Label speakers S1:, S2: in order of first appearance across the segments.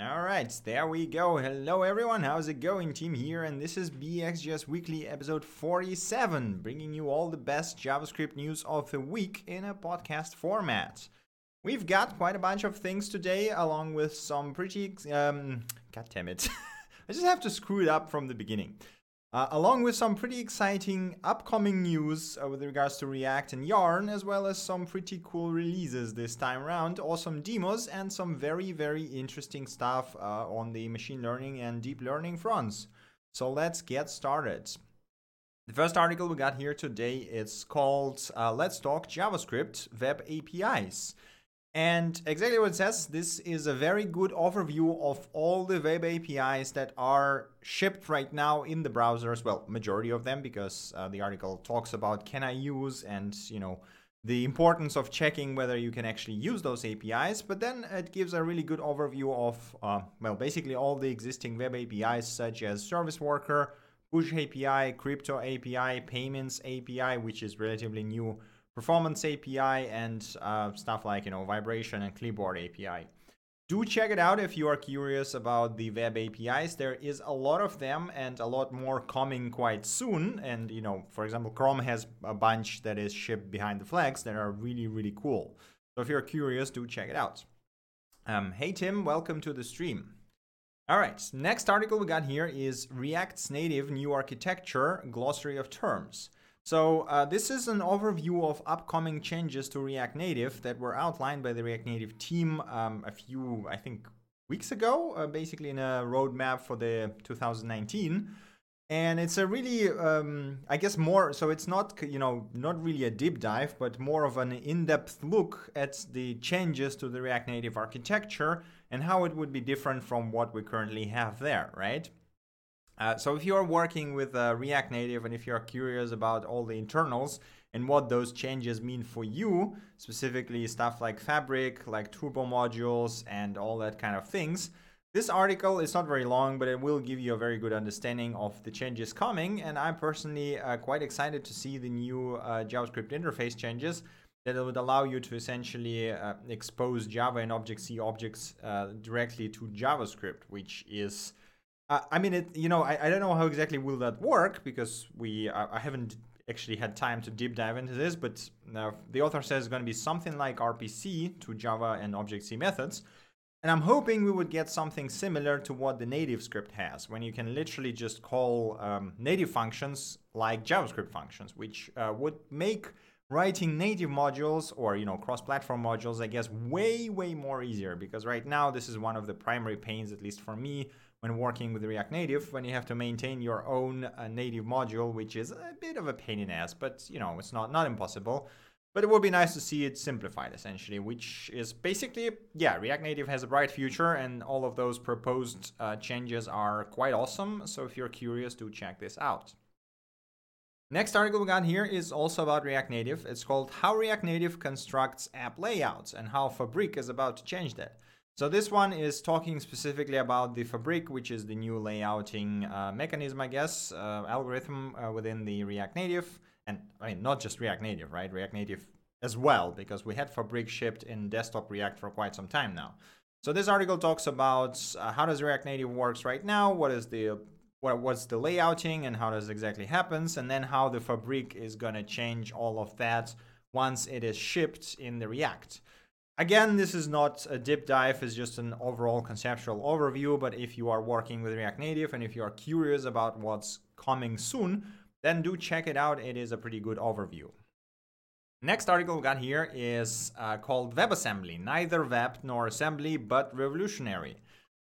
S1: All right, there we go. Hello, everyone. How's it going? Tim here, and this is BXJS Weekly episode 47, bringing you all the best JavaScript news of the week in a podcast format. We've got quite a bunch of things today, along with some pretty. Um, God damn it. I just have to screw it up from the beginning. Uh, along with some pretty exciting upcoming news uh, with regards to React and Yarn, as well as some pretty cool releases this time around, awesome demos, and some very, very interesting stuff uh, on the machine learning and deep learning fronts. So let's get started. The first article we got here today is called uh, Let's Talk JavaScript Web APIs. And exactly what it says, this is a very good overview of all the web APIs that are shipped right now in the browsers. Well, majority of them, because uh, the article talks about can I use and, you know, the importance of checking whether you can actually use those APIs. But then it gives a really good overview of, uh, well, basically all the existing web APIs, such as Service Worker, Push API, Crypto API, Payments API, which is relatively new performance API, and uh, stuff like you know vibration and clipboard API. Do check it out if you are curious about the web APIs. There is a lot of them and a lot more coming quite soon. And you know, for example, Chrome has a bunch that is shipped behind the flags that are really really cool. So if you're curious, do check it out. Um, hey Tim, welcome to the stream. All right, next article we got here is React's native new architecture glossary of terms. So uh, this is an overview of upcoming changes to React Native that were outlined by the React Native team um, a few, I think, weeks ago, uh, basically in a roadmap for the 2019. And it's a really, um, I guess, more. So it's not, you know, not really a deep dive, but more of an in-depth look at the changes to the React Native architecture and how it would be different from what we currently have there, right? Uh, so if you're working with uh, React Native and if you're curious about all the internals and what those changes mean for you, specifically stuff like Fabric, like Turbo modules, and all that kind of things, this article is not very long, but it will give you a very good understanding of the changes coming. And I'm personally uh, quite excited to see the new uh, JavaScript interface changes that would allow you to essentially uh, expose Java and Object-C objects uh, directly to JavaScript, which is uh, I mean, it. You know, I, I don't know how exactly will that work because we I, haven't actually had time to deep dive into this, but uh, the author says it's going to be something like RPC to Java and Object-C methods. And I'm hoping we would get something similar to what the native script has, when you can literally just call um, native functions like JavaScript functions, which uh, would make writing native modules or you know cross-platform modules, I guess, way way more easier. Because right now this is one of the primary pains, at least for me, when working with React Native when you have to maintain your own uh, native module, which is a bit of a pain in the ass, but you know, it's not, not impossible. But it would be nice to see it simplified essentially, which is basically, yeah, React Native has a bright future and all of those proposed uh, changes are quite awesome. So if you're curious, do check this out. Next article we got here is also about React Native. It's called How React Native Constructs App Layouts and how Fabric is about to change that. So this one is talking specifically about the Fabric, which is the new layouting uh, mechanism, I guess, uh, algorithm uh, within the React Native. And I mean, not just React Native, right? React Native as well, because we had Fabric shipped in desktop React for quite some time now. So this article talks about uh, how does React Native works right now, what is the what, what's the layouting and how does exactly happens, and then how the Fabric is to change all of that once it is shipped in the React. Again, this is not a deep dive, it's just an overall conceptual overview, but if you are working with React Native and if you are curious about what's coming soon, then do check it out. It is a pretty good overview. Next article we got here is uh, called WebAssembly, neither web nor assembly, but revolutionary.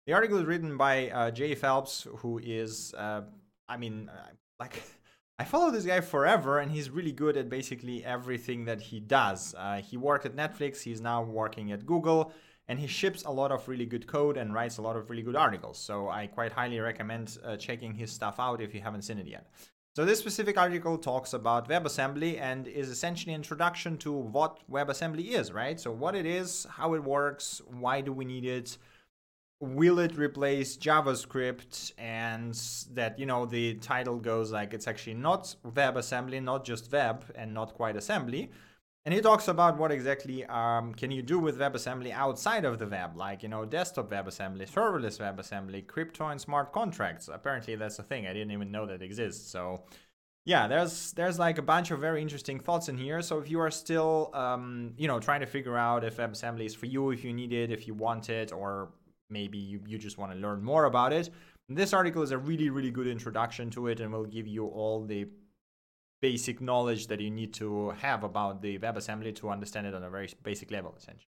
S1: The article is written by uh, Jay Phelps, who is, uh, I mean, uh, like I follow this guy forever, and he's really good at basically everything that he does. Uh, he worked at Netflix, he's now working at Google, and he ships a lot of really good code and writes a lot of really good articles. So I quite highly recommend uh, checking his stuff out if you haven't seen it yet. So this specific article talks about WebAssembly and is essentially an introduction to what WebAssembly is, right? So what it is, how it works, why do we need it, will it replace JavaScript? And that, you know, the title goes like it's actually not WebAssembly, not just web and not quite assembly. And he talks about what exactly um, can you do with WebAssembly outside of the web, like you know desktop WebAssembly, serverless WebAssembly, crypto and smart contracts. Apparently that's a thing. I didn't even know that exists. So yeah, there's there's like a bunch of very interesting thoughts in here. So if you are still um, you know trying to figure out if WebAssembly is for you, if you need it, if you want it, or maybe you, you just want to learn more about it, this article is a really really good introduction to it and will give you all the basic knowledge that you need to have about the WebAssembly to understand it on a very basic level, essentially.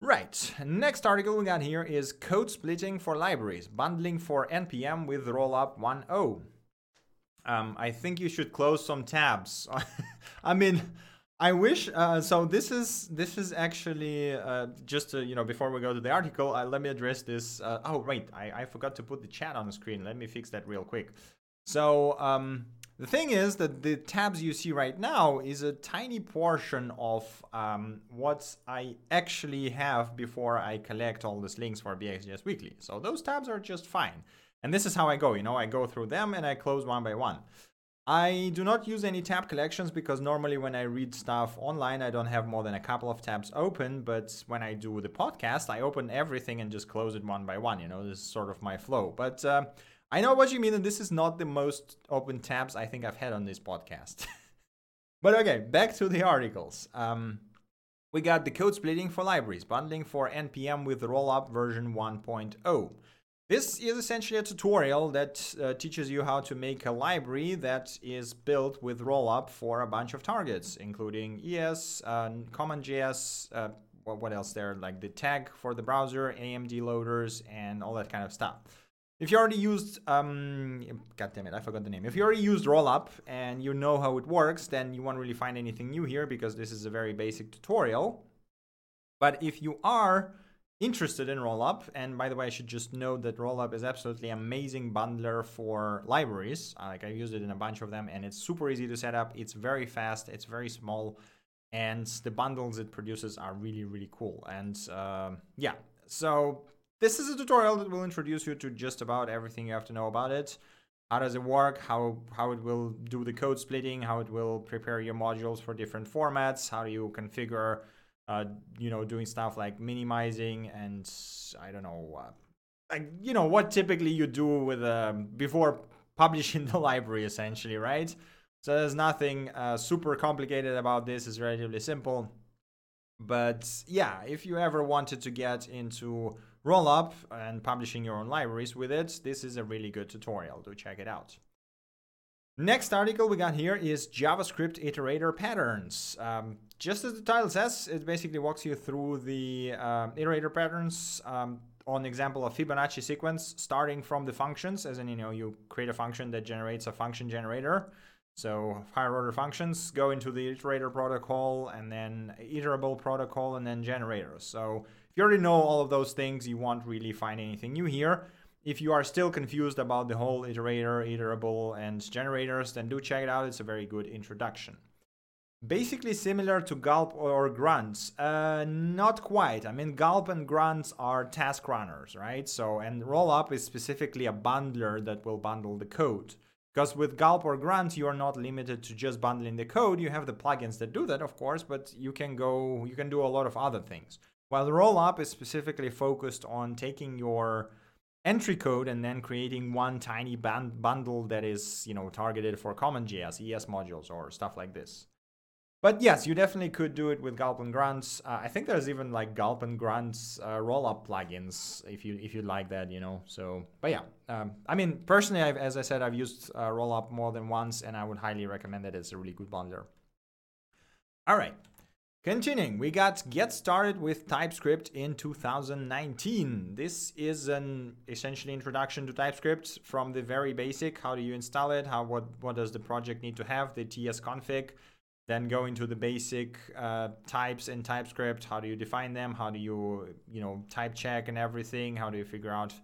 S1: Right, next article we got here is code splitting for libraries, bundling for NPM with rollup 1.0. Um, I think you should close some tabs. I mean, I wish. Uh, so this is this is actually uh, just to, you know before we go to the article, uh, let me address this. Uh, oh wait, I, I forgot to put the chat on the screen. Let me fix that real quick. So um, the thing is that the tabs you see right now is a tiny portion of um, what I actually have before I collect all these links for BXJS Weekly. So those tabs are just fine. And this is how I go, you know, I go through them and I close one by one. I do not use any tab collections because normally when I read stuff online, I don't have more than a couple of tabs open. But when I do the podcast, I open everything and just close it one by one. You know, this is sort of my flow. But uh, I know what you mean, and this is not the most open tabs I think I've had on this podcast. but okay, back to the articles. Um, we got the code splitting for libraries, bundling for NPM with rollup version 1.0. This is essentially a tutorial that uh, teaches you how to make a library that is built with rollup for a bunch of targets, including ES, uh, CommonJS, uh, what else there, like the tag for the browser, AMD loaders, and all that kind of stuff. If you already used, um, God damn it, I forgot the name. If you already used Rollup and you know how it works, then you won't really find anything new here because this is a very basic tutorial. But if you are interested in Rollup, and by the way, I should just note that Rollup is absolutely amazing bundler for libraries. Like I've used it in a bunch of them, and it's super easy to set up. It's very fast. It's very small, and the bundles it produces are really really cool. And uh, yeah, so this is a tutorial that will introduce you to just about everything you have to know about it. How does it work? How, how it will do the code splitting? How it will prepare your modules for different formats? How do you configure, uh, you know, doing stuff like minimizing and I don't know, uh, like you know what typically you do with um, before publishing the library, essentially, right? So there's nothing uh, super complicated about this. It's relatively simple. But yeah, if you ever wanted to get into Rollup and publishing your own libraries with it, this is a really good tutorial. Do check it out. Next article we got here is JavaScript iterator patterns. Um, just as the title says, it basically walks you through the uh, iterator patterns um, on example of Fibonacci sequence, starting from the functions, as in you know you create a function that generates a function generator. So higher order functions go into the iterator protocol, and then iterable protocol, and then generators. So if you already know all of those things, you won't really find anything new here. If you are still confused about the whole iterator, iterable, and generators, then do check it out. It's a very good introduction. Basically similar to Gulp or Grunts. Uh, not quite. I mean, Gulp and Grunts are task runners, right? So, and Rollup is specifically a bundler that will bundle the code. Because with Gulp or Grunt, you are not limited to just bundling the code. You have the plugins that do that, of course, but you can go, you can do a lot of other things. While rollup is specifically focused on taking your entry code and then creating one tiny bundle that is, you know, targeted for CommonJS, ES modules, or stuff like this. But yes, you definitely could do it with Gulp and Grunts. Uh, I think there's even like Gulp and Grunts uh, rollup plugins if you if you like that, you know. So, but yeah, um, I mean, personally, I've, as I said, I've used uh, rollup more than once, and I would highly recommend it. It's a really good bundler. All right, Continuing, we got Get Started with TypeScript in 2019. This is an essentially introduction to TypeScript from the very basic. How do you install it? How what what does the project need to have? The TS config. Then go into the basic uh, types in TypeScript. How do you define them? How do you you know type check and everything? How do you figure out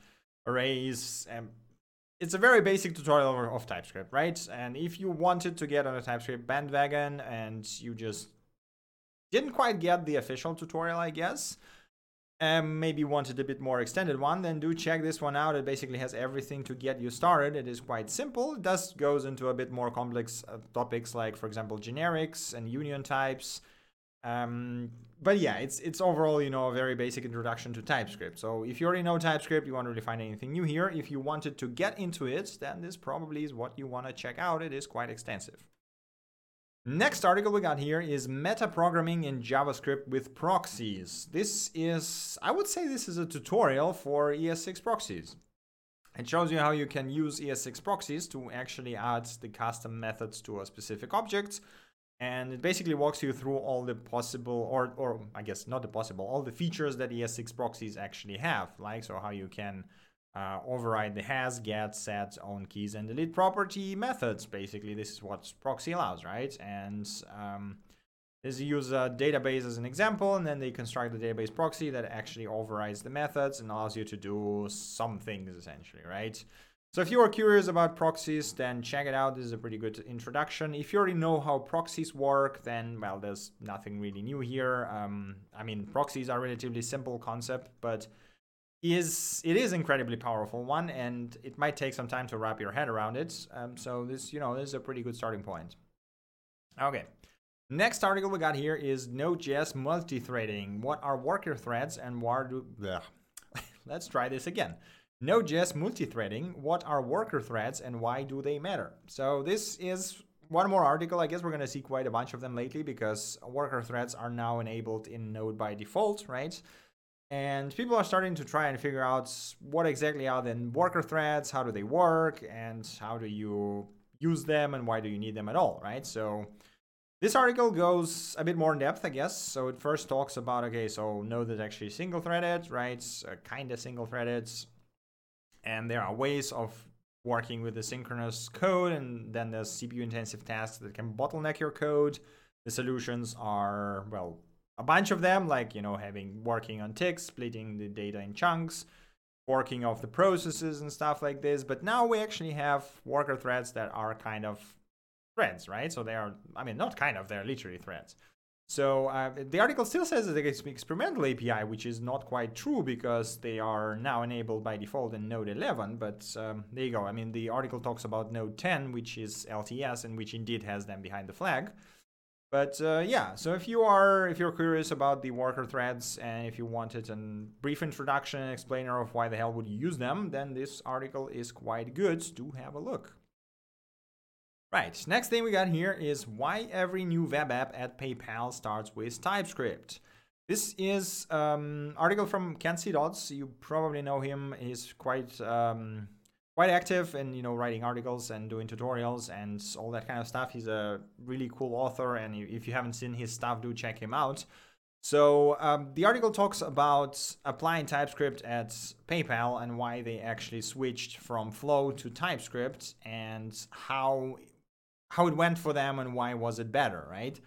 S1: arrays? And it's a very basic tutorial of TypeScript, right? And if you wanted to get on a TypeScript bandwagon and you just didn't quite get the official tutorial, I guess. um, maybe wanted a bit more extended one, then do check this one out. It basically has everything to get you started. It is quite simple. It does goes into a bit more complex uh, topics like, for example, generics and union types. Um, but yeah, it's it's overall you know a very basic introduction to TypeScript. So if you already know TypeScript, you won't really find anything new here. If you wanted to get into it, then this probably is what you want to check out. It is quite extensive. Next article we got here is metaprogramming in JavaScript with proxies. This is, I would say this is a tutorial for ES6 proxies. It shows you how you can use ES6 proxies to actually add the custom methods to a specific object. And it basically walks you through all the possible, or, or I guess not the possible, all the features that ES6 proxies actually have. Like, so how you can uh, override the has, get, set, own keys, and delete property methods. Basically, this is what proxy allows, right? And um, is use a database as an example, and then they construct the database proxy that actually overrides the methods and allows you to do some things essentially, right? So if you are curious about proxies, then check it out. This is a pretty good introduction. If you already know how proxies work, then, well, there's nothing really new here. Um, I mean, proxies are a relatively simple concept, but is it is incredibly powerful one, and it might take some time to wrap your head around it. Um, so this, you know, this is a pretty good starting point. Okay. Next article we got here is Node.js multi-threading. What are worker threads and why do... Let's try this again. Node.js multi-threading. What are worker threads and why do they matter? So this is one more article. I guess we're going to see quite a bunch of them lately because worker threads are now enabled in Node by default, right? And people are starting to try and figure out what exactly are the worker threads, how do they work, and how do you use them, and why do you need them at all, right? So this article goes a bit more in depth, I guess. So it first talks about, okay, so Node is actually single-threaded, right? Uh, kind of single-threaded. And there are ways of working with the synchronous code, and then there's CPU-intensive tasks that can bottleneck your code. The solutions are, well, a bunch of them, like, you know, having working on ticks, splitting the data in chunks, working off the processes and stuff like this. But now we actually have worker threads that are kind of threads, right? So they are, I mean, not kind of, they're literally threads. So uh, the article still says that it's experimental API, which is not quite true because they are now enabled by default in Node 11. But um, there you go. I mean, the article talks about Node 10, which is LTS and which indeed has them behind the flag. But uh, yeah, so if you are if you're curious about the worker threads and if you wanted a brief introduction and explainer of why the hell would you use them, then this article is quite good. to have a look. Right, next thing we got here is why every new web app at PayPal starts with TypeScript. This is um, article from Kent C. Dodds. You probably know him. He's quite um, quite active in you know writing articles and doing tutorials and all that kind of stuff. He's a really cool author, and if you haven't seen his stuff, do check him out. So um, the article talks about applying TypeScript at PayPal and why they actually switched from Flow to TypeScript and how how it went for them and why was it better, right?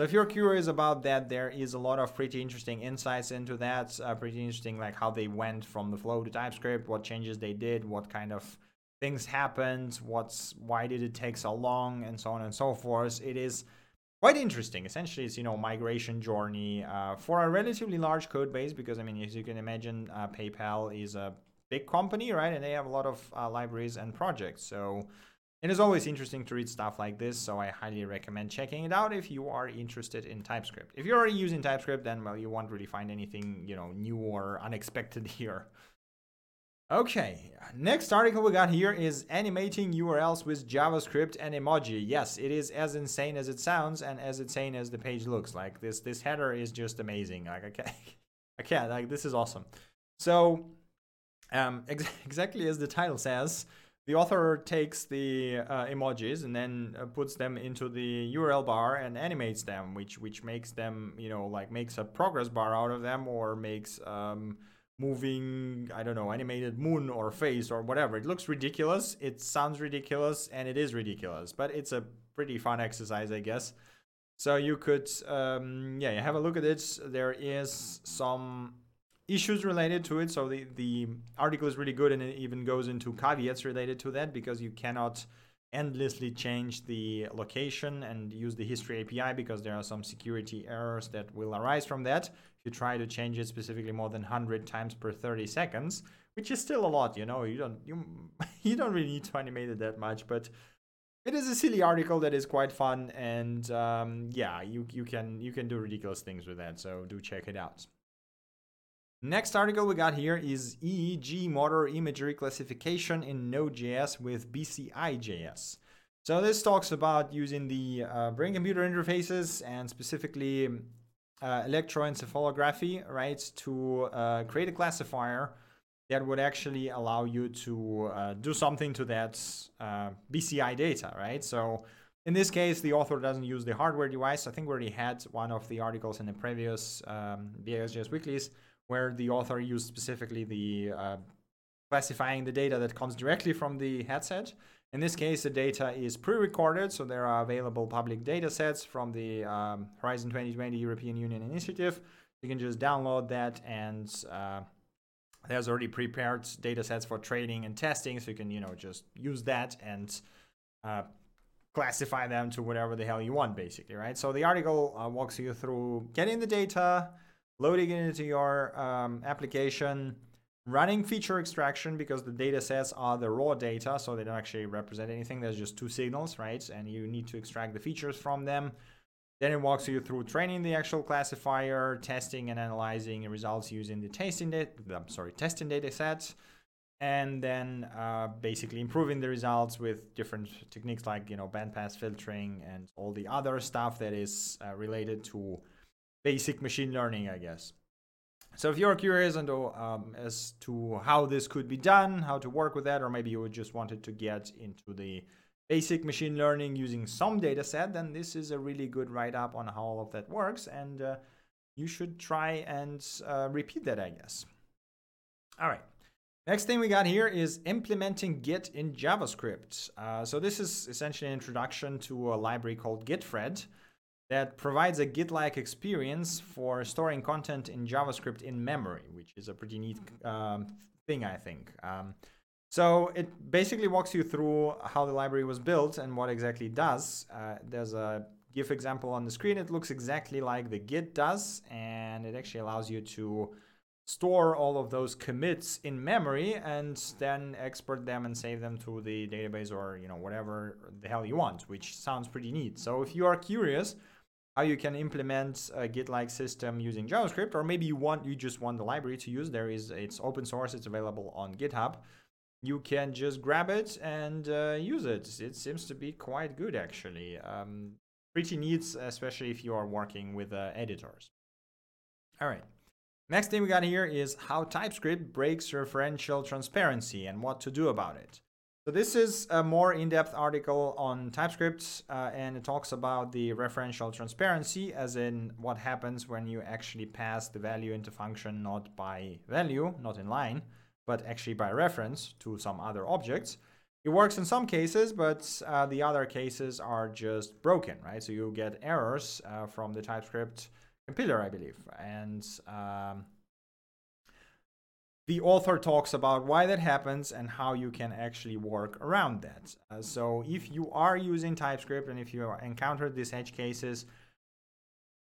S1: So if you're curious about that, there is a lot of pretty interesting insights into that. Uh, pretty interesting, like how they went from the flow to TypeScript, what changes they did, what kind of things happened, what's why did it take so long, and so on and so forth. It is quite interesting. Essentially, it's you know migration journey uh, for a relatively large code base because I mean, as you can imagine, uh, PayPal is a big company, right? And they have a lot of uh, libraries and projects. So it is always interesting to read stuff like this, so I highly recommend checking it out if you are interested in TypeScript. If you're already using TypeScript, then well, you won't really find anything, you know, new or unexpected here. Okay, next article we got here is animating URLs with JavaScript and emoji. Yes, it is as insane as it sounds and as insane as the page looks. Like this, this header is just amazing. Like I can't, I can't. Like this is awesome. So, um, ex exactly as the title says, the author takes the uh, emojis and then uh, puts them into the URL bar and animates them, which which makes them, you know, like makes a progress bar out of them or makes um, moving, I don't know, animated moon or face or whatever. It looks ridiculous. It sounds ridiculous and it is ridiculous, but it's a pretty fun exercise, I guess. So you could, um, yeah, have a look at it. There is some issues related to it. So the, the article is really good and it even goes into caveats related to that because you cannot endlessly change the location and use the history API because there are some security errors that will arise from that. If you try to change it specifically more than 100 times per 30 seconds, which is still a lot, you know. You don't you you don't really need to animate it that much, but it is a silly article that is quite fun, and um, yeah, you you can you can do ridiculous things with that. So do check it out. Next article we got here is EEG motor imagery classification in Node.js with BCI.js. So this talks about using the uh, brain-computer interfaces and specifically uh, electroencephalography, right, to uh, create a classifier that would actually allow you to uh, do something to that uh, BCI data, right? So in this case, the author doesn't use the hardware device. I think we already had one of the articles in the previous um, BXJS weeklies where the author used specifically the uh, classifying the data that comes directly from the headset. In this case, the data is pre-recorded, so there are available public data sets from the um, Horizon 2020 European Union initiative. You can just download that and uh, there's already prepared data sets for training and testing, so you can, you know, just use that and uh, classify them to whatever the hell you want, basically, right? So the article uh, walks you through getting the data, loading it into your um, application, running feature extraction because the data sets are the raw data, so they don't actually represent anything. There's just two signals, right? And you need to extract the features from them. Then it walks you through training the actual classifier, testing and analyzing results using the testing data, I'm sorry, testing data sets, and then uh, basically improving the results with different techniques like you know bandpass filtering and all the other stuff that is uh, related to basic machine learning, I guess. So if you're curious um, as to how this could be done, how to work with that, or maybe you just wanted to get into the basic machine learning using some data set, then this is a really good write-up on how all of that works. And uh, you should try and uh, repeat that, I guess. All right. Next thing we got here is implementing Git in JavaScript. Uh, so this is essentially an introduction to a library called Gitfred that provides a Git-like experience for storing content in JavaScript in memory, which is a pretty neat um, thing, I think. Um, so it basically walks you through how the library was built and what exactly it does. Uh, there's a GIF example on the screen. It looks exactly like the Git does, and it actually allows you to store all of those commits in memory and then export them and save them to the database or you know whatever the hell you want, which sounds pretty neat. So if you are curious how you can implement a Git-like system using JavaScript, or maybe you want you just want the library to use. There is it's open source. It's available on GitHub. You can just grab it and uh, use it. It seems to be quite good actually. Um, pretty neat, especially if you are working with uh, editors. All right. Next thing we got here is how TypeScript breaks referential transparency and what to do about it. So this is a more in-depth article on TypeScript, uh, and it talks about the referential transparency, as in what happens when you actually pass the value into function not by value, not in line, but actually by reference to some other objects. It works in some cases, but uh, the other cases are just broken, right? So you get errors uh, from the TypeScript compiler, I believe, and um, the author talks about why that happens and how you can actually work around that. Uh, so if you are using TypeScript and if you encounter these edge cases,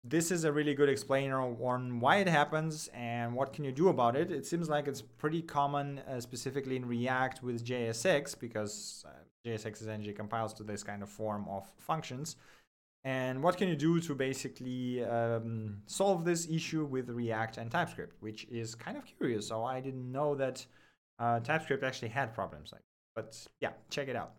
S1: this is a really good explainer on why it happens and what can you do about it. It seems like it's pretty common, uh, specifically in React with JSX, because uh, JSX essentially compiles to this kind of form of functions. And what can you do to basically um, solve this issue with React and TypeScript, which is kind of curious. So I didn't know that uh, TypeScript actually had problems like. But yeah, check it out.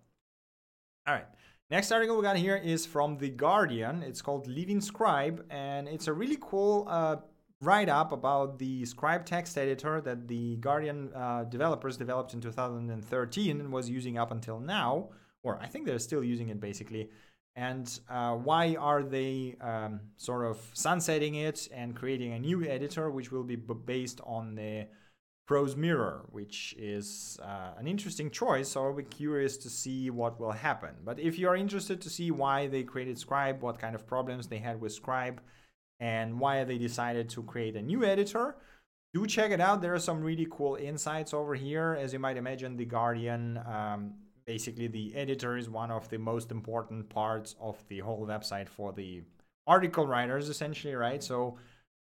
S1: All right. Next article we got here is from The Guardian. It's called Leaving Scribe, and it's a really cool uh, write up about the Scribe text editor that the Guardian uh, developers developed in 2013 and was using up until now, or I think they're still using it basically and uh, why are they um, sort of sunsetting it and creating a new editor which will be based on the ProseMirror which is uh, an interesting choice. So i'll be curious to see what will happen. But if you are interested to see why they created scribe what kind of problems they had with scribe and why they decided to create a new editor do check it out. There are some really cool insights over here. As you might imagine the guardian um, basically the editor is one of the most important parts of the whole website for the article writers essentially right so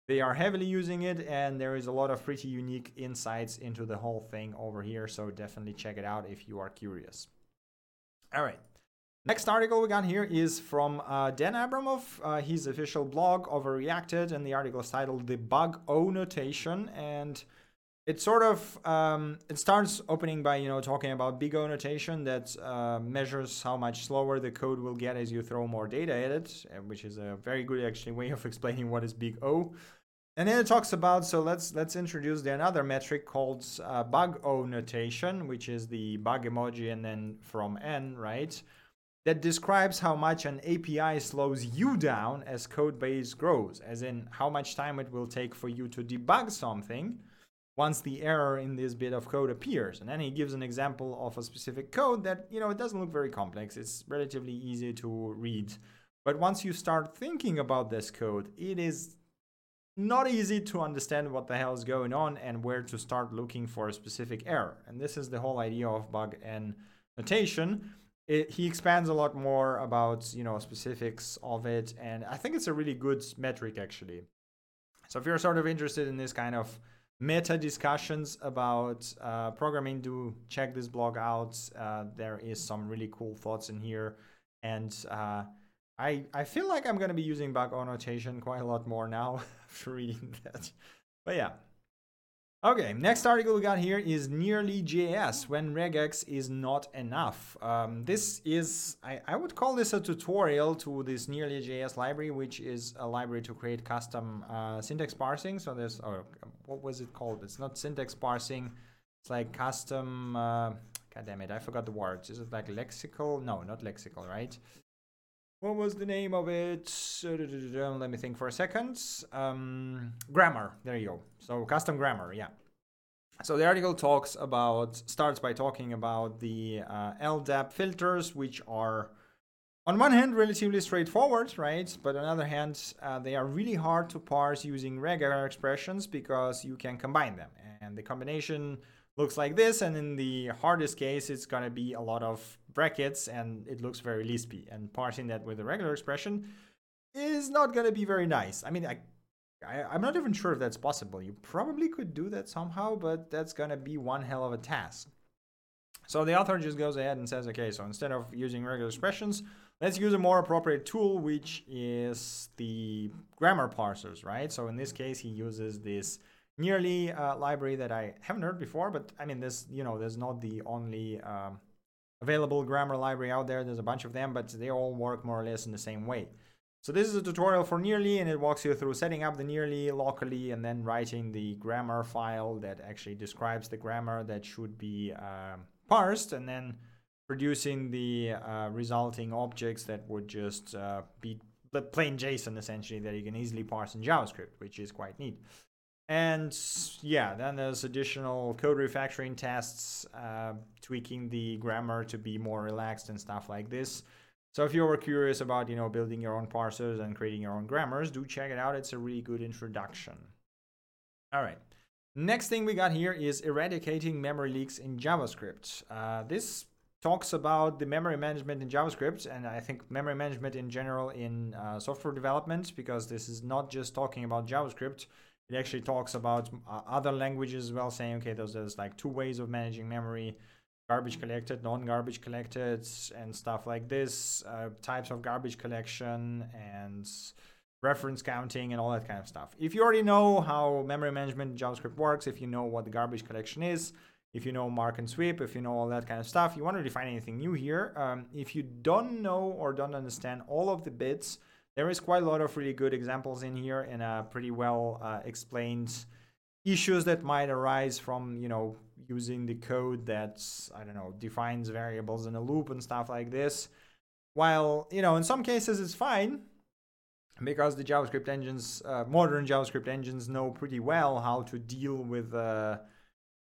S1: they are heavily using it, and there is a lot of pretty unique insights into the whole thing over here. So definitely check it out if you are curious. All right. Next article we got here is from uh, Dan Abramov, uh, his official blog Overreacted, and the article is titled "The Bug O Notation." And it sort of um, it starts opening by you know talking about big O notation that uh, measures how much slower the code will get as you throw more data at it, uh, which is a very good actually way of explaining what is big O. And then it talks about so let's let's introduce the another metric called uh, bug O notation, which is the bug emoji and then from n right that describes how much an API slows you down as code base grows, as in how much time it will take for you to debug something once the error in this bit of code appears. And then he gives an example of a specific code that, you know, it doesn't look very complex. It's relatively easy to read. But once you start thinking about this code, it is not easy to understand what the hell is going on and where to start looking for a specific error. And this is the whole idea of bug n notation. It, he expands a lot more about you know specifics of it, and I think it's a really good metric actually. So if you're sort of interested in this kind of meta discussions about uh, programming, do check this blog out. Uh, there is some really cool thoughts in here, and uh, I I feel like I'm gonna be using bug notation quite a lot more now after reading that. But yeah. Okay, next article we got here is nearley JS when regex is not enough. Um, this is, I, I would call this a tutorial to this nearley JS library, which is a library to create custom uh, syntax parsing. So there's, oh, what was it called? It's not syntax parsing. It's like custom, uh, god damn it, I forgot the words. Is it like lexical? No, not lexical, right? What was the name of it? Let me think for a second. Um, grammar. There you go. So custom grammar. Yeah. So the article talks about starts by talking about the uh, LDAP filters, which are on one hand relatively straightforward, right? But on the other hand, uh, they are really hard to parse using regular expressions because you can combine them, and the combination looks like this. And in the hardest case, it's going to be a lot of brackets and it looks very Lispy. And parsing that with a regular expression is not going to be very nice. I mean, I, I, am not even sure if that's possible. You probably could do that somehow, but that's going to be one hell of a task. So the author just goes ahead and says, okay, so instead of using regular expressions, let's use a more appropriate tool, which is the grammar parsers, right? So in this case, he uses this nearley uh, library that I haven't heard before, but I mean, this, you know, there's not the only um, available grammar library out there. There's a bunch of them, but they all work more or less in the same way. So this is a tutorial for Nearley, and it walks you through setting up the Nearley locally and then writing the grammar file that actually describes the grammar that should be uh, parsed, and then producing the uh, resulting objects that would just uh, be plain JSON essentially that you can easily parse in JavaScript, which is quite neat. And yeah, then there's additional code refactoring tests, uh, tweaking the grammar to be more relaxed and stuff like this. So if you were curious about, you know, building your own parsers and creating your own grammars, do check it out. It's a really good introduction. All right. Next thing we got here is eradicating memory leaks in JavaScript. Uh, this talks about the memory management in JavaScript, and I think memory management in general in uh, software development, because this is not just talking about JavaScript. It actually talks about uh, other languages as well, saying, okay, there's, there's like two ways of managing memory garbage collected, non garbage collected, and stuff like this, uh, types of garbage collection, and reference counting, and all that kind of stuff. If you already know how memory management in JavaScript works, if you know what the garbage collection is, if you know mark and sweep, if you know all that kind of stuff, you want to define anything new here. Um, if you don't know or don't understand all of the bits, there is quite a lot of really good examples in here and a pretty well uh, explained issues that might arise from you know using the code that's I don't know defines variables in a loop and stuff like this. While you know in some cases it's fine because the JavaScript engines, uh, modern JavaScript engines, know pretty well how to deal with uh,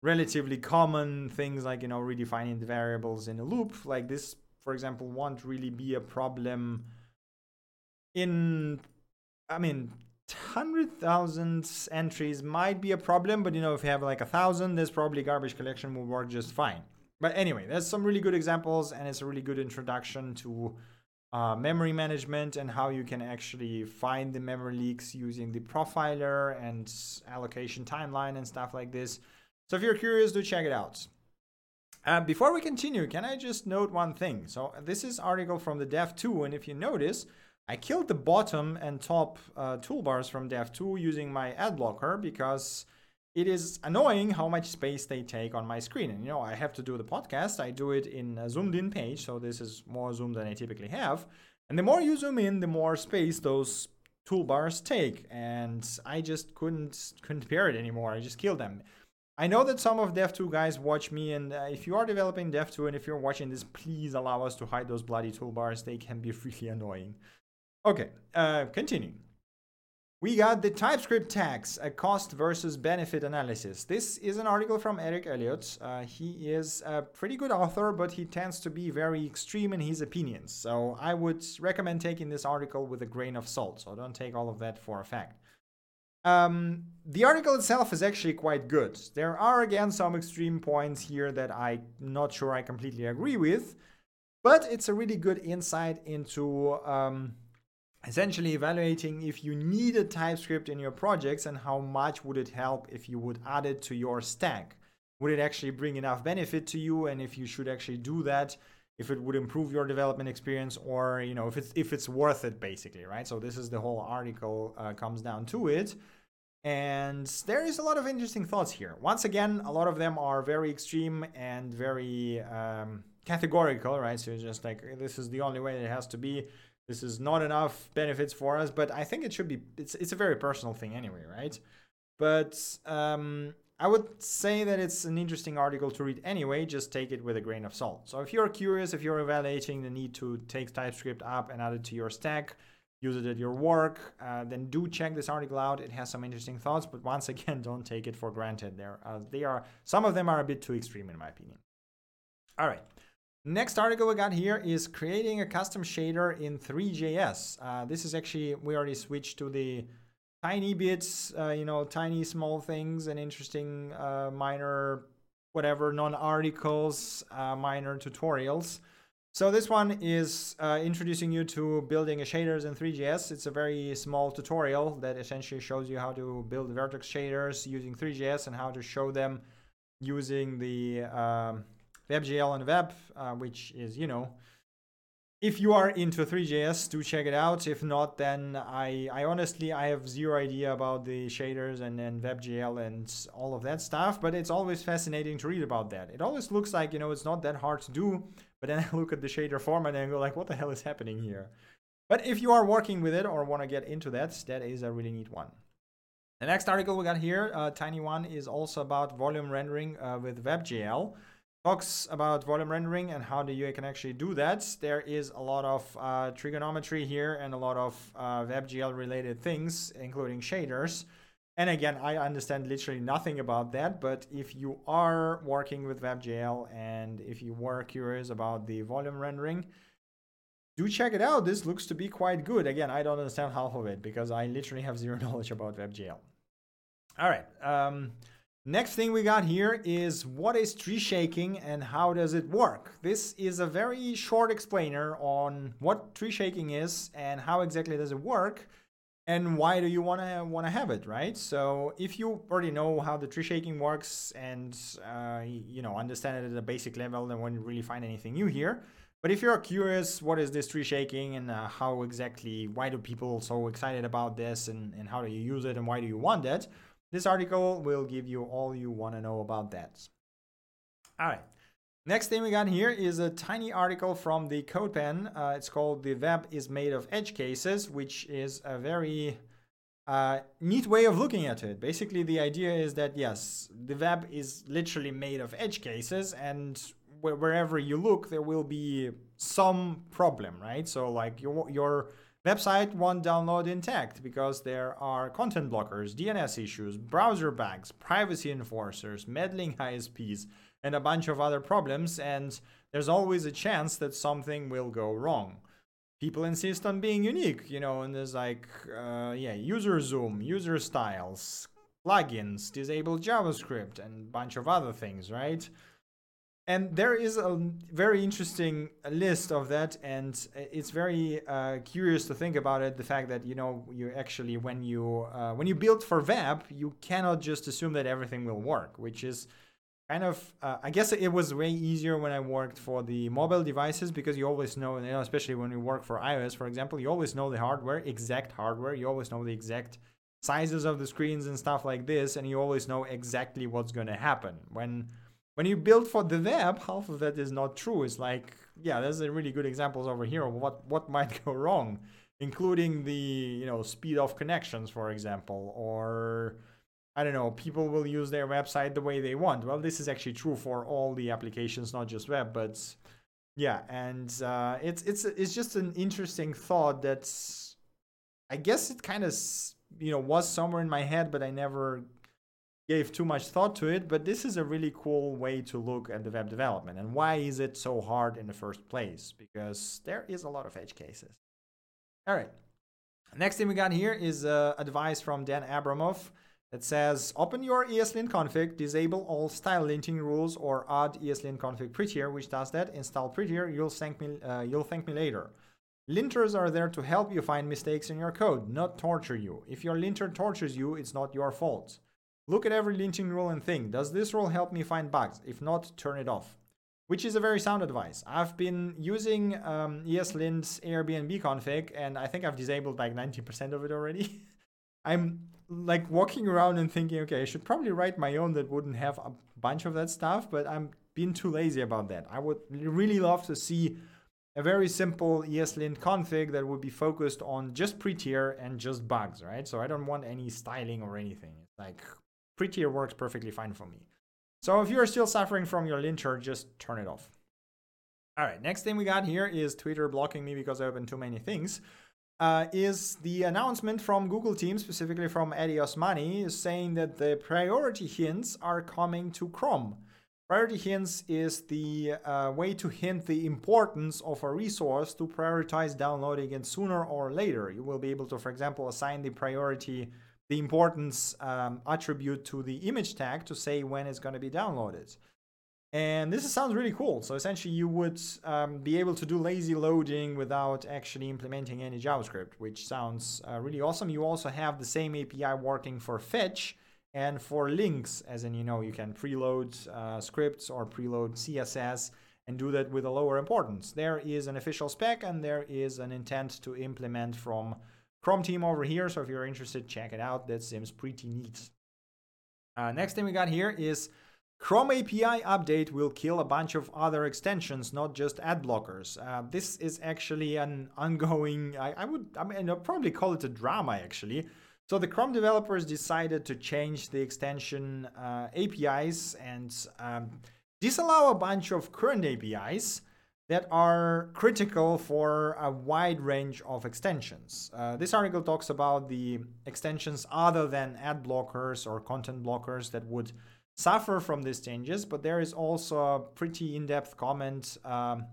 S1: relatively common things like you know redefining the variables in a loop. Like this, for example, won't really be a problem in I mean, hundred thousand entries might be a problem, but you know, if you have like a thousand, this probably garbage collection will work just fine. But anyway, there's some really good examples, and it's a really good introduction to uh, memory management and how you can actually find the memory leaks using the profiler and allocation timeline and stuff like this. So if you're curious, do check it out. Uh, before we continue, can I just note one thing? So this is article from the Dev 2, and if you notice, I killed the bottom and top uh, toolbars from Dev 2 using my ad blocker because it is annoying how much space they take on my screen. And you know, I have to do the podcast. I do it in a zoomed in page, so this is more zoom than I typically have. And the more you zoom in, the more space those toolbars take. And I just couldn't couldn't bear it anymore. I just killed them. I know that some of Dev2 guys watch me, and uh, if you are developing Dev2 and if you're watching this, please allow us to hide those bloody toolbars. They can be really annoying. Okay, uh, continuing. We got the TypeScript tax, a cost versus benefit analysis. This is an article from Eric Elliott. Uh, he is a pretty good author, but he tends to be very extreme in his opinions. So I would recommend taking this article with a grain of salt. So don't take all of that for a fact. Um, the article itself is actually quite good. There are again some extreme points here that I'm not sure I completely agree with, but it's a really good insight into um, essentially evaluating if you need a TypeScript in your projects and how much would it help if you would add it to your stack. Would it actually bring enough benefit to you and if you should actually do that, if it would improve your development experience or you know if it's if it's worth it basically, right? So this is the whole article uh, comes down to it. And there is a lot of interesting thoughts here. Once again, a lot of them are very extreme and very um, categorical, right? So just like this is the only way it has to be. This is not enough benefits for us. But i think it should be it's, it's a very personal thing anyway right? But um, i would say that it's an interesting article to read anyway. Just take it with a grain of salt. So if you're curious if you're evaluating the need to take typescript up and add it to your stack use it at your work uh, then do check this article out it has some interesting thoughts but once again don't take it for granted there uh, they are some of them are a bit too extreme in my opinion all right Next article we got here is creating a custom shader in Three.js. Uh, this is actually, we already switched to the tiny bits, uh, you know, tiny small things and interesting uh, minor, whatever, non-articles, uh, minor tutorials. So this one is uh, introducing you to building shaders in Three.js. It's a very small tutorial that essentially shows you how to build vertex shaders using Three.js and how to show them using the um, WebGL and web, uh, which is, you know, if you are into Three.js, do check it out. If not, then I, I honestly, I have zero idea about the shaders and, and WebGL and all of that stuff, but it's always fascinating to read about that. It always looks like, you know, it's not that hard to do, but then I look at the shader format and go like, what the hell is happening here? But if you are working with it or want to get into that, that is a really neat one. The next article we got here, uh, tiny one, is also about volume rendering uh, with WebGL talks about volume rendering and how the UI can actually do that. There is a lot of uh, trigonometry here and a lot of uh, WebGL related things, including shaders. And again, I understand literally nothing about that, but if you are working with WebGL and if you were curious about the volume rendering, do check it out. This looks to be quite good. Again, I don't understand half of it because I literally have zero knowledge about WebGL. All right. Um, Next thing we got here is what is tree shaking and how does it work? This is a very short explainer on what tree shaking is and how exactly does it work and why do you want to want to have it, right? So if you already know how the tree shaking works and uh, you know understand it at a basic level, then won't really find anything new here. But if you're curious, what is this tree shaking and uh, how exactly, why do people so excited about this and, and how do you use it and why do you want it? This article will give you all you want to know about that. All right. Next thing we got here is a tiny article from the CodePen. Uh, it's called The Web is Made of Edge Cases, which is a very uh, neat way of looking at it. Basically, the idea is that yes, the web is literally made of edge cases, and wh wherever you look, there will be some problem, right? So, like your your Website won't download intact because there are content blockers, DNS issues, browser bugs, privacy enforcers, meddling ISPs, and a bunch of other problems, and there's always a chance that something will go wrong. People insist on being unique, you know, and there's like, uh, yeah, user zoom, user styles, plugins, disable JavaScript, and a bunch of other things, right? And there is a very interesting list of that and it's very uh, curious to think about it the fact that you know you actually when you uh, when you build for web you cannot just assume that everything will work which is kind of uh, i guess it was way easier when i worked for the mobile devices because you always know, you know especially when you work for ios for example you always know the hardware exact hardware you always know the exact sizes of the screens and stuff like this and you always know exactly what's going to happen. When when you build for the web, half of that is not true. It's like, yeah, there's a really good examples over here of what, what might go wrong, including the, you know, speed of connections, for example, or I don't know, people will use their website the way they want. Well, this is actually true for all the applications, not just web, but yeah, and uh, it's it's it's just an interesting thought that's I guess it kind of you know was somewhere in my head, but I never gave too much thought to it, but this is a really cool way to look at the web development. And why is it so hard in the first place? Because there is a lot of edge cases. All right. Next thing we got here is uh, advice from Dan Abramov that says open your ESLint config, disable all style linting rules, or add ESLint config prettier, which does that. Install prettier. You'll thank me. Uh, you'll thank me later. Linters are there to help you find mistakes in your code, not torture you. If your linter tortures you, it's not your fault. Look at every linting rule and think, does this rule help me find bugs? If not, turn it off. Which is a very sound advice. I've been using um, ESLint's Airbnb config and I think I've disabled like 90% of it already. I'm like walking around and thinking, okay, I should probably write my own that wouldn't have a bunch of that stuff, but I'm being too lazy about that. I would really love to see a very simple ESLint config that would be focused on just prettier and just bugs, right? So I don't want any styling or anything. It's like prettier works perfectly fine for me. So if you're still suffering from your linter, just turn it off. All right, next thing we got here is Twitter blocking me because I opened too many things. Uh, is the announcement from Google team, specifically from Addy Osmani, saying that the priority hints are coming to Chrome. Priority hints is the uh, way to hint the importance of a resource to prioritize downloading it sooner or later. You will be able to, for example, assign the priority the importance um, attribute to the image tag to say when it's going to be downloaded. And this sounds really cool. So essentially, you would um, be able to do lazy loading without actually implementing any JavaScript, which sounds uh, really awesome. You also have the same API working for fetch and for links, as in, you know, you can preload uh, scripts or preload CSS and do that with a lower importance. There is an official spec and there is an intent to implement from Chrome team over here. So if you're interested, check it out. That seems pretty neat. Uh, next thing we got here is Chrome API update will kill a bunch of other extensions, not just ad blockers. Uh, this is actually an ongoing, I, I would, I mean, I'd probably call it a drama actually. So the Chrome developers decided to change the extension uh, APIs and um, disallow a bunch of current APIs that are critical for a wide range of extensions. Uh, this article talks about the extensions other than ad blockers or content blockers that would suffer from these changes, but there is also a pretty in-depth comment um,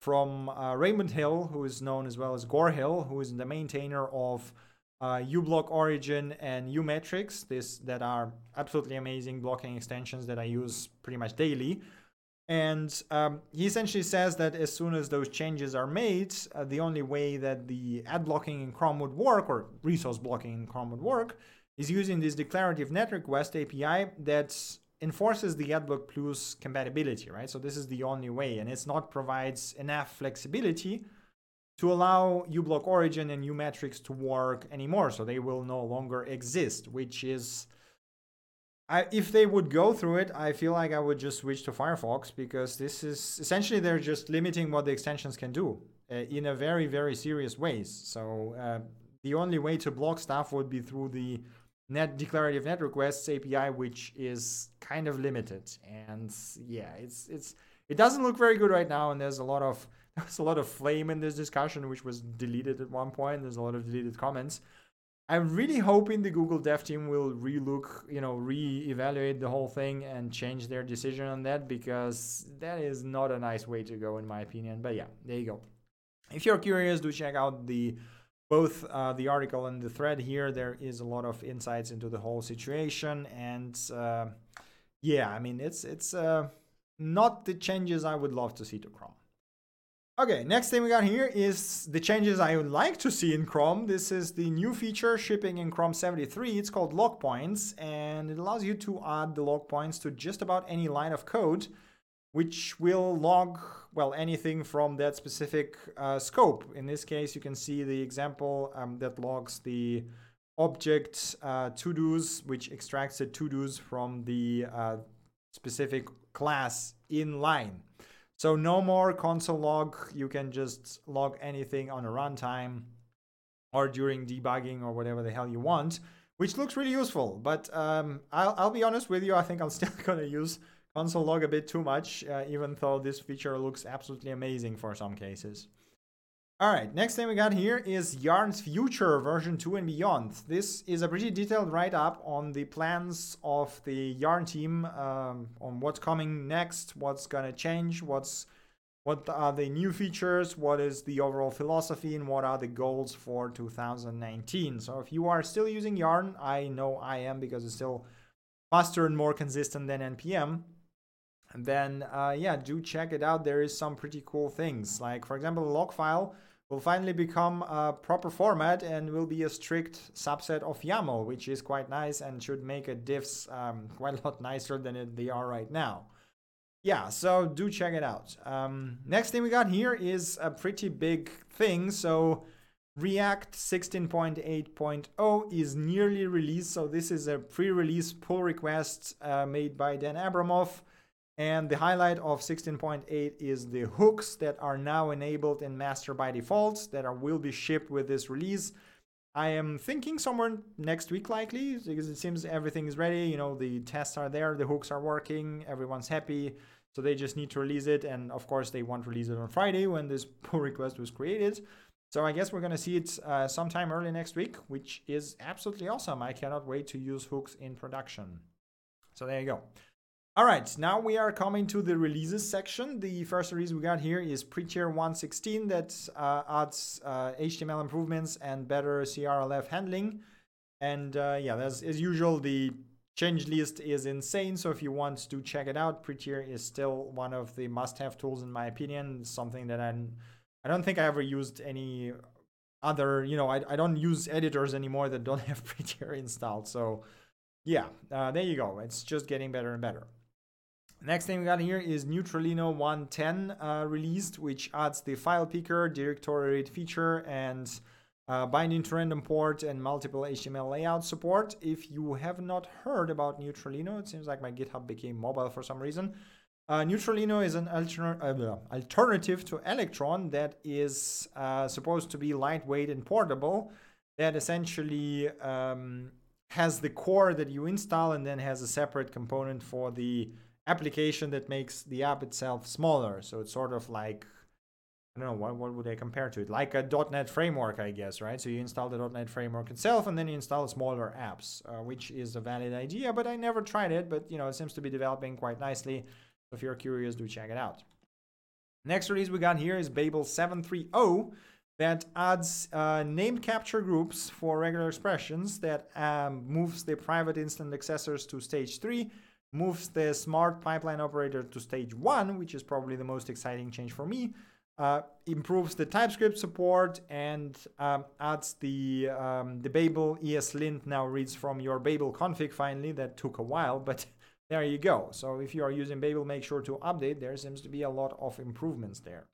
S1: from uh, Raymond Hill, who is known as well as gorhill, who is the maintainer of uh, uBlock Origin and uMatrix, this that are absolutely amazing blocking extensions that I use pretty much daily. And um, he essentially says that as soon as those changes are made, uh, the only way that the ad blocking in Chrome would work, or resource blocking in Chrome would work, is using this declarative net request API that enforces the AdBlock Plus compatibility, right? So this is the only way, and it's not provides enough flexibility to allow uBlock Origin and uMatrix to work anymore. So they will no longer exist, which is I, if they would go through it, I feel like I would just switch to Firefox because this is essentially they're just limiting what the extensions can do uh, in a very, very serious ways. So uh, the only way to block stuff would be through the net declarative net requests API, which is kind of limited. And yeah, it's it's it doesn't look very good right now. And there's a lot of there's a lot of flame in this discussion, which was deleted at one point. There's a lot of deleted comments. I'm really hoping the Google dev team will relook, you know, re-evaluate the whole thing and change their decision on that because that is not a nice way to go in my opinion. But yeah, there you go. If you're curious, do check out the both uh, the article and the thread here. There is a lot of insights into the whole situation, and uh, yeah, I mean it's it's uh, not the changes I would love to see to Chrome. Okay, next thing we got here is the changes I would like to see in Chrome. This is the new feature shipping in Chrome 73. It's called log points and it allows you to add the log points to just about any line of code, which will log, well, anything from that specific uh, scope. In this case, you can see the example um, that logs the object uh, to-dos, which extracts the to-dos from the uh, specific class in line. So no more console log. You can just log anything on a runtime or during debugging or whatever the hell you want, which looks really useful. But um, I'll, I'll be honest with you, I think I'm still going to use console log a bit too much, uh, even though this feature looks absolutely amazing for some cases. All right, next thing we got here is Yarn's Future version 2 and beyond. This is a pretty detailed write-up on the plans of the Yarn team, um, on what's coming next, what's gonna change, what's what are the new features, what is the overall philosophy, and what are the goals for 2019. So if you are still using Yarn, I know I am because it's still faster and more consistent than NPM. Then uh, yeah, do check it out. There is some pretty cool things. Like for example, lockfile will finally become a proper format and will be a strict subset of YAML, which is quite nice and should make a diffs um, quite a lot nicer than they are right now. Yeah, so do check it out. Um, next thing we got here is a pretty big thing. So React 16.8.0 is nearly released. So this is a pre-release pull request uh, made by Dan Abramov. And the highlight of 16.8 is the hooks that are now enabled in master by default that are, will be shipped with this release. I am thinking somewhere next week likely because it seems everything is ready. You know, the tests are there, the hooks are working, everyone's happy. So they just need to release it. And of course, they won't release it on Friday when this pull request was created. So I guess we're going to see it uh, sometime early next week, which is absolutely awesome. I cannot wait to use hooks in production. So there you go. All right, now we are coming to the releases section. The first release we got here is Prettier 116 that uh, adds uh, HTML improvements and better CRLF handling. And uh, yeah, as, usual, the change list is insane. So if you want to check it out, Prettier is still one of the must-have tools in my opinion. something that I'm, I don't think I ever used any other, you know, I, I don't use editors anymore that don't have Prettier installed. So yeah, uh, there you go. It's just getting better and better. Next thing we got here is Neutralino 110 uh, released, which adds the file picker, directory read feature, and uh, binding to random port and multiple HTML layout support. If you have not heard about Neutralino, it seems like my GitHub became mobile for some reason. Uh, Neutralino is an alter uh, alternative to Electron that is uh, supposed to be lightweight and portable, that essentially um, has the core that you install and then has a separate component for the application that makes the app itself smaller. So it's sort of like I don't know what what would I compare to it? Like a .NET framework, I guess, right? So you install the .NET framework itself, and then you install smaller apps, uh, which is a valid idea. But I never tried it. But you know, it seems to be developing quite nicely. If you're curious, do check it out. Next release we got here is Babel 730 that adds uh, named capture groups for regular expressions that um, moves the private instance accessors to stage 3 moves the smart pipeline operator to stage one, which is probably the most exciting change for me. Uh, improves the TypeScript support and um, adds the um, the Babel ESLint now reads from your Babel config finally. That took a while, but there you go. So if you are using Babel, make sure to update. There seems to be a lot of improvements there.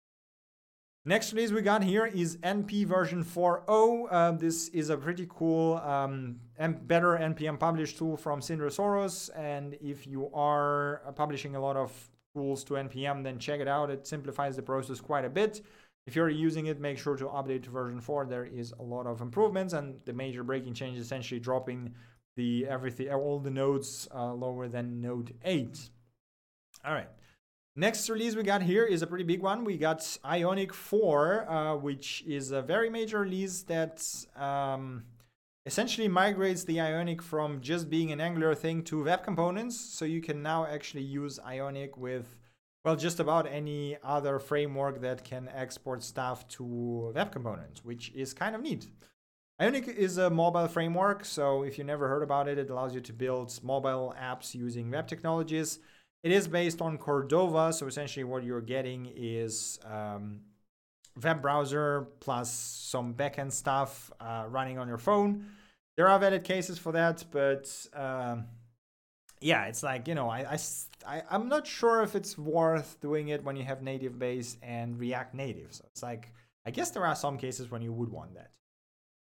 S1: Next release we got here is NP version 4.0. Uh, this is a pretty cool, um, better NPM publish tool from Sorhus. And if you are uh, publishing a lot of tools to NPM, then check it out. It simplifies the process quite a bit. If you're using it, make sure to update to version 4. There is a lot of improvements, and the major breaking change is essentially dropping the everything, all the nodes uh, lower than node 8. All right. Next release we got here is a pretty big one. We got Ionic 4, uh, which is a very major release that um, essentially migrates the Ionic from just being an Angular thing to web components. So you can now actually use Ionic with, well, just about any other framework that can export stuff to web components, which is kind of neat. Ionic is a mobile framework, so if you never heard about it, it allows you to build mobile apps using web technologies. It is based on Cordova, so essentially what you're getting is um, web browser plus some backend stuff uh, running on your phone. There are valid cases for that, but um, yeah, it's like you know, I, I I'm not sure if it's worth doing it when you have NativeBase and React Native. So it's like I guess there are some cases when you would want that.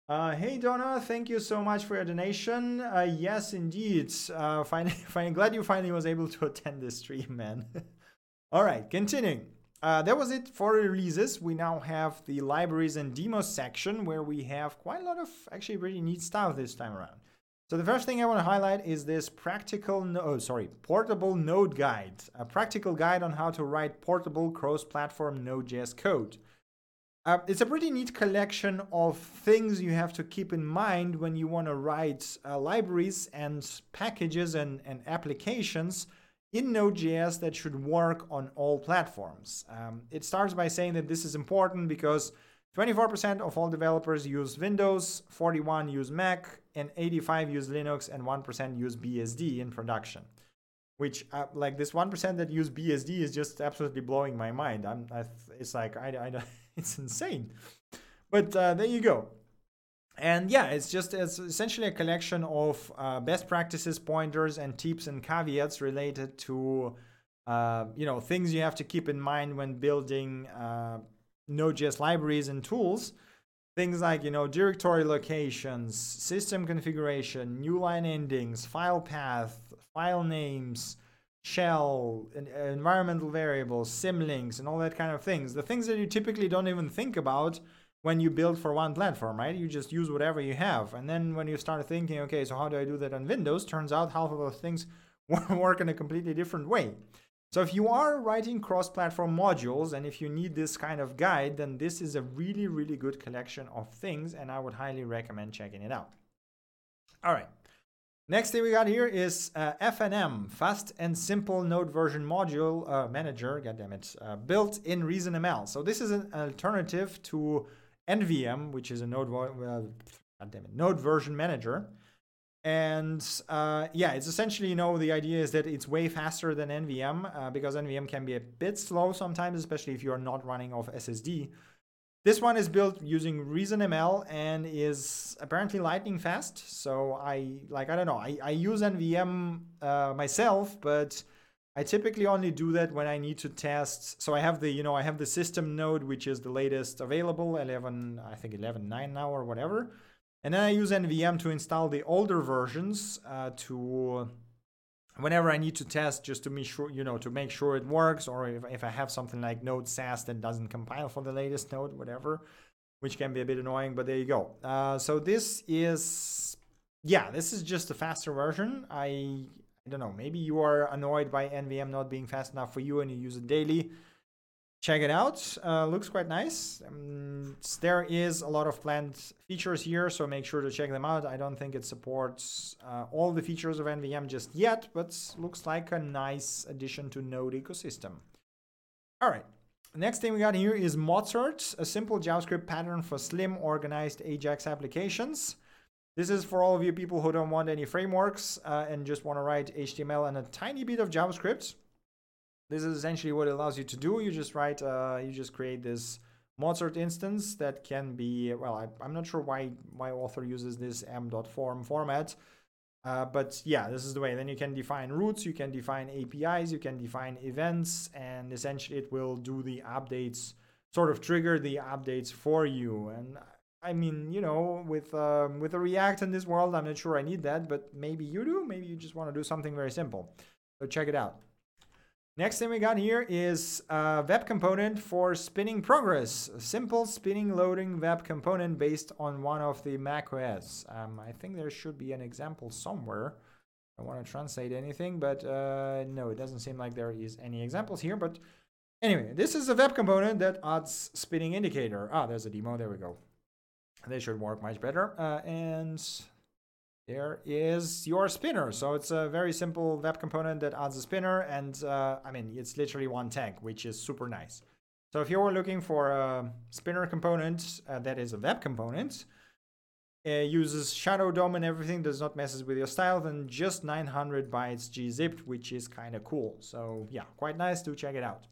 S1: Uh, hey Donna, thank you so much for your donation. Uh, yes, indeed. Uh, finally, finally, glad you finally was able to attend this stream, man. All right, continuing. Uh, that was it for releases. We now have the libraries and demos section where we have quite a lot of actually really neat stuff this time around. So the first thing I want to highlight is this practical, no, oh, sorry, portable node guide, a practical guide on how to write portable cross-platform Node.js code. Uh, it's a pretty neat collection of things you have to keep in mind when you want to write uh, libraries and packages and, and applications in Node.js that should work on all platforms. Um, it starts by saying that this is important because 24% of all developers use Windows, 41 use Mac, and 85 use Linux, and 1% use BSD in production. Which, uh, like this 1% that use BSD is just absolutely blowing my mind. I'm, I, it's like I, I it's insane. But uh, there you go. And yeah, it's just it's essentially a collection of uh, best practices, pointers, and tips and caveats related to uh, you know things you have to keep in mind when building uh, Node.js libraries and tools. Things like you know directory locations, system configuration, new line endings, file path, file names, shell, eh, environmental variables, symlinks, and all that kind of things. The things that you typically don't even think about when you build for one platform, right? You just use whatever you have. And then when you start thinking, okay, so how do I do that on Windows? Turns out half of those things work in a completely different way. So if you are writing cross-platform modules and if you need this kind of guide, then this is a really, really good collection of things and I would highly recommend checking it out. All right. Next thing we got here is uh, FNM, Fast and Simple Node Version Module uh, Manager, goddammit, uh, built in ReasonML. So this is an alternative to NVM, which is a Node, uh, Node Version Manager. And uh, yeah, it's essentially, you know, the idea is that it's way faster than NVM uh, because NVM can be a bit slow sometimes, especially if you're not running off SSD. This one is built using ReasonML and is apparently lightning fast. So I like I don't know. I, I use NVM uh, myself, but I typically only do that when I need to test. So I have the you know I have the system node which is the latest available 11 I think 11.9 now or whatever, and then I use NVM to install the older versions uh, to whenever I need to test just to make sure, you know, to make sure it works, or if, if I have something like Node Sass that doesn't compile for the latest node, whatever, which can be a bit annoying, but there you go. Uh, so this is, yeah, this is just a faster version. I, I don't know, maybe you are annoyed by NVM not being fast enough for you and you use it daily check it out. Uh, looks quite nice. Um, there is a lot of planned features here, so make sure to check them out. I don't think it supports uh, all the features of NVM just yet, but looks like a nice addition to Node ecosystem. All right. Next thing we got here is Mozart, a simple JavaScript pattern for slim, organized Ajax applications. This is for all of you people who don't want any frameworks uh, and just want to write HTML and a tiny bit of JavaScript. This is essentially what it allows you to do. You just write, uh, you just create this Mozart instance that can be, well, I, am not sure why why author uses this m.form format. Uh, but yeah, this is the way. Then you can define routes, you can define APIs, you can define events, and essentially it will do the updates, sort of trigger the updates for you. And I mean, you know, with um, with a React in this world, I'm not sure I need that, but maybe you do. Maybe you just want to do something very simple. So check it out. Next thing we got here is a web component for spinning progress. A simple spinning loading web component based on one of the macOS. Um, I think there should be an example somewhere. I want to translate anything, but uh, no, it doesn't seem like there is any examples here. But anyway, this is a web component that adds spinning indicator. Ah, there's a demo. There we go. They should work much better. Uh, and there is your spinner. So it's a very simple web component that adds a spinner. And uh, I mean, it's literally one tag, which is super nice. So if you're looking for a spinner component uh, that is a web component, uh, uses Shadow DOM and everything, does not messes with your style, then just 900 bytes gzipped, which is kind of cool. So yeah, quite nice. Do check it out.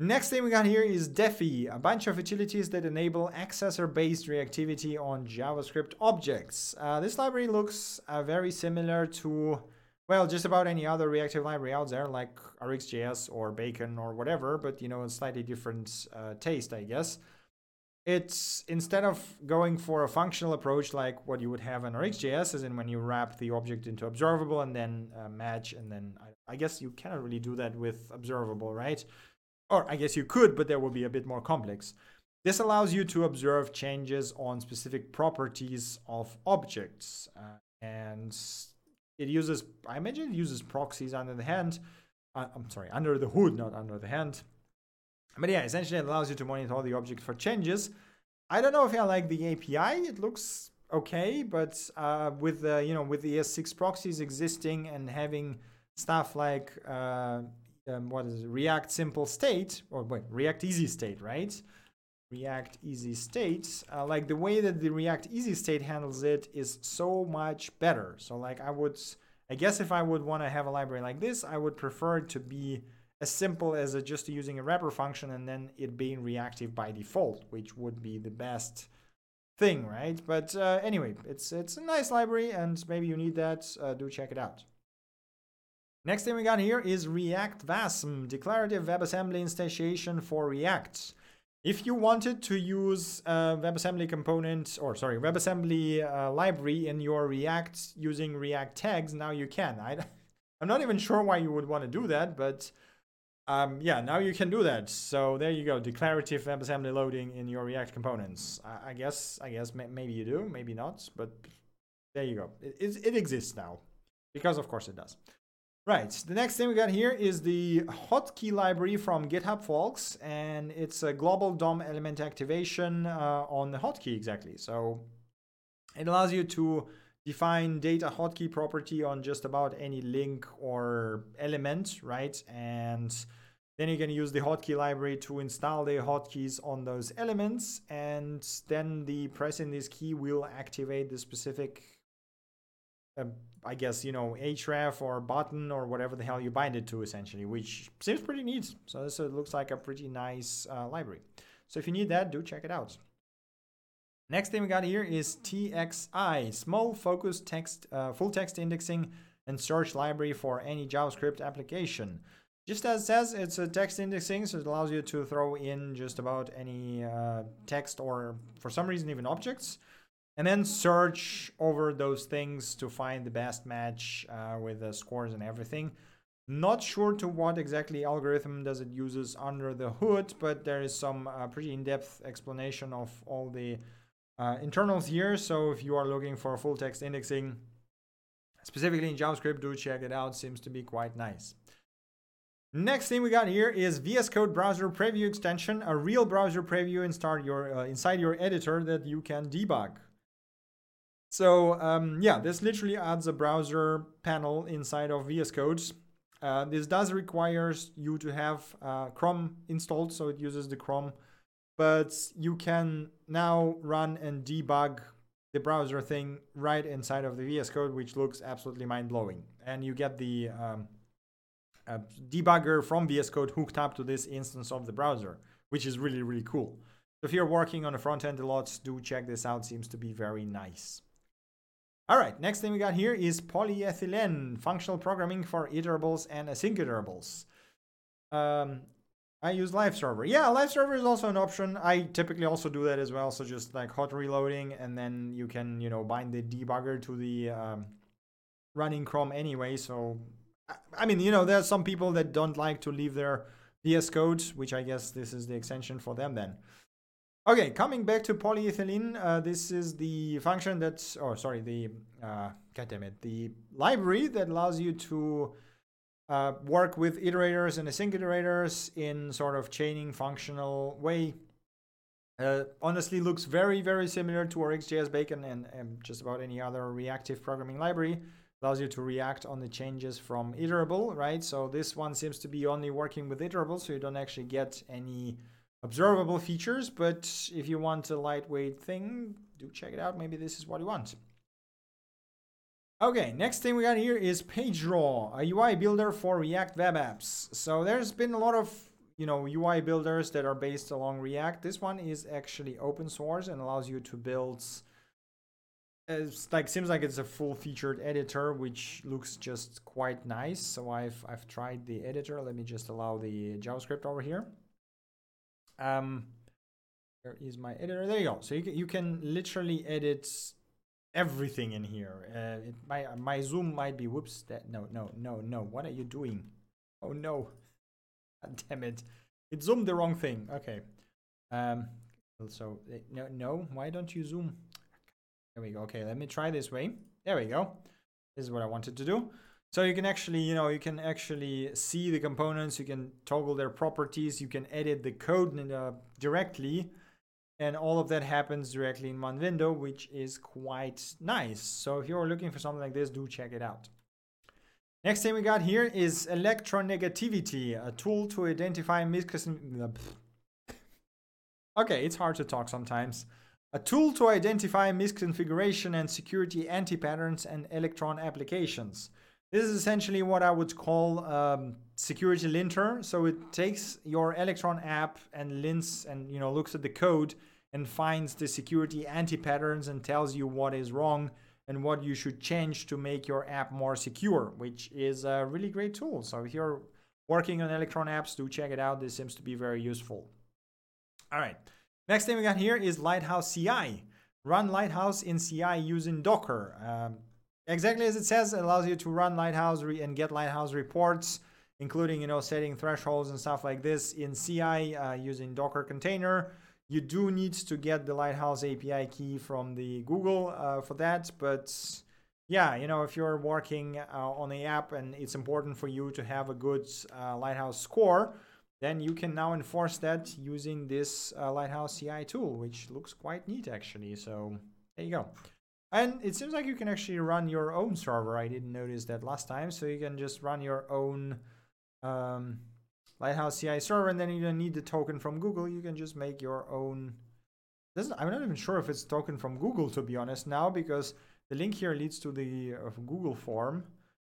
S1: Next thing we got here is Defi, a bunch of utilities that enable accessor-based reactivity on JavaScript objects. Uh, this library looks uh, very similar to, well, just about any other reactive library out there, like RxJS or Bacon or whatever, but you know, a slightly different uh, taste, I guess it's instead of going for a functional approach like what you would have in RxJS, as in when you wrap the object into observable and then uh, match, and then I, I, guess you cannot really do that with observable, right? Or I guess you could, but that would be a bit more complex. This allows you to observe changes on specific properties of objects, uh, and it uses, I imagine, it uses proxies under the hand. Uh, I'm sorry, under the hood, not under the hand but yeah, essentially it allows you to monitor all the object for changes. I don't know if I like the API. It looks okay, but uh, with the you know with the ES6 proxies existing and having stuff like uh, um, what is it, React Simple State or wait React Easy State, right? React Easy State, uh, like the way that the React Easy State handles it is so much better. So like I would, I guess if I would want to have a library like this, I would prefer it to be as simple as just using a wrapper function and then it being reactive by default, which would be the best thing, right? But uh, anyway, it's it's a nice library, and maybe you need that. Uh, do check it out. Next thing we got here is React Wasm, declarative WebAssembly instantiation for React. If you wanted to use WebAssembly component, or sorry, WebAssembly uh, library in your React using React tags, now you can. I, I'm not even sure why you would want to do that, but um, yeah, now you can do that. So there you go, declarative WebAssembly loading in your React components. I, I guess, I guess maybe you do, maybe not, but there you go. It, it, it, exists now because of course it does. Right, the next thing we got here is the hotkey library from GitHub folks, and it's a global DOM element activation uh, on the hotkey exactly. So it allows you to define data hotkey property on just about any link or element, right? And then you can use the hotkey library to install the hotkeys on those elements. And then the pressing this key will activate the specific, uh, I guess, you know, href or button or whatever the hell you bind it to essentially, which seems pretty neat. So this uh, looks like a pretty nice uh, library. So if you need that, do check it out. Next thing we got here is TXI, small focus text, uh, full text indexing and search library for any JavaScript application. Just as it says, it's a text indexing, so it allows you to throw in just about any uh, text or for some reason even objects, and then search over those things to find the best match uh, with the scores and everything. Not sure to what exactly algorithm does it uses under the hood, but there is some uh, pretty in-depth explanation of all the uh, internals here. So if you are looking for full text indexing, specifically in JavaScript, do check it out. Seems to be quite nice. Next thing we got here is VS Code browser preview extension, a real browser preview inside your uh, inside your editor that you can debug. So um, yeah, this literally adds a browser panel inside of VS Code. Uh, this does requires you to have uh, Chrome installed, so it uses the Chrome, but you can now run and debug the browser thing right inside of the VS Code, which looks absolutely mind blowing. And you get the um, a debugger from VS Code hooked up to this instance of the browser, which is really, really cool. So if you're working on the front end a lot, do check this out. Seems to be very nice. All right, next thing we got here is polyethylene, functional programming for iterables and async iterables. Um, I use live server. Yeah, live server is also an option. I typically also do that as well. So just like hot reloading, and then you can, you know, bind the debugger to the um, running Chrome anyway. So I mean, you know, there are some people that don't like to leave their VS Code, which I guess this is the extension for them then. Okay, coming back to polyethylene, uh, this is the function that's, oh, sorry, the, uh, it, the library that allows you to uh, work with iterators and async iterators in sort of chaining functional way. Uh, honestly, looks very, very similar to RxJS Bacon and, and just about any other reactive programming library allows you to react on the changes from iterable, right? So this one seems to be only working with iterable, so you don't actually get any observable features, but if you want a lightweight thing, do check it out. Maybe this is what you want. Okay, next thing we got here is Pagedraw, a UI builder for React web apps. So there's been a lot of you know UI builders that are based along React. This one is actually open source and allows you to build it's like seems like it's a full featured editor which looks just quite nice so i've i've tried the editor let me just allow the javascript over here um there is my editor? There you go. So you can, you can literally edit everything in here. Uh, it, my my zoom might be whoops that no no no no. What are you doing? Oh no. God damn it. It zoomed the wrong thing. Okay. Um so eh, no no. Why don't you zoom? There we go. Okay, let me try this way. There we go. This is what I wanted to do. So you can actually, you know, you can actually see the components, you can toggle their properties, you can edit the code uh, directly, and all of that happens directly in one window, which is quite nice. So if you're looking for something like this, do check it out. Next thing we got here is electronegativity, a tool to identify misconceptions. okay, it's hard to talk sometimes. A tool to identify misconfiguration and security anti-patterns and Electron applications. This is essentially what I would call um, security linter. So it takes your Electron app and lints and you know looks at the code and finds the security anti-patterns and tells you what is wrong and what you should change to make your app more secure, which is a really great tool. So if you're working on Electron apps, do check it out. This seems to be very useful. All right. Next thing we got here is Lighthouse CI. Run Lighthouse in CI using Docker. Um, exactly as it says, it allows you to run Lighthouse and get Lighthouse reports, including you know setting thresholds and stuff like this in CI uh, using Docker container. You do need to get the Lighthouse API key from the Google uh, for that, but yeah, you know, if you're working uh, on the app and it's important for you to have a good uh, Lighthouse score, then you can now enforce that using this uh, Lighthouse CI tool, which looks quite neat actually. So there you go. And it seems like you can actually run your own server. I didn't notice that last time. So you can just run your own um, Lighthouse CI server and then you don't need the token from Google. You can just make your own. Doesn't, I'm not even sure if it's token from Google to be honest now because the link here leads to the uh, Google form.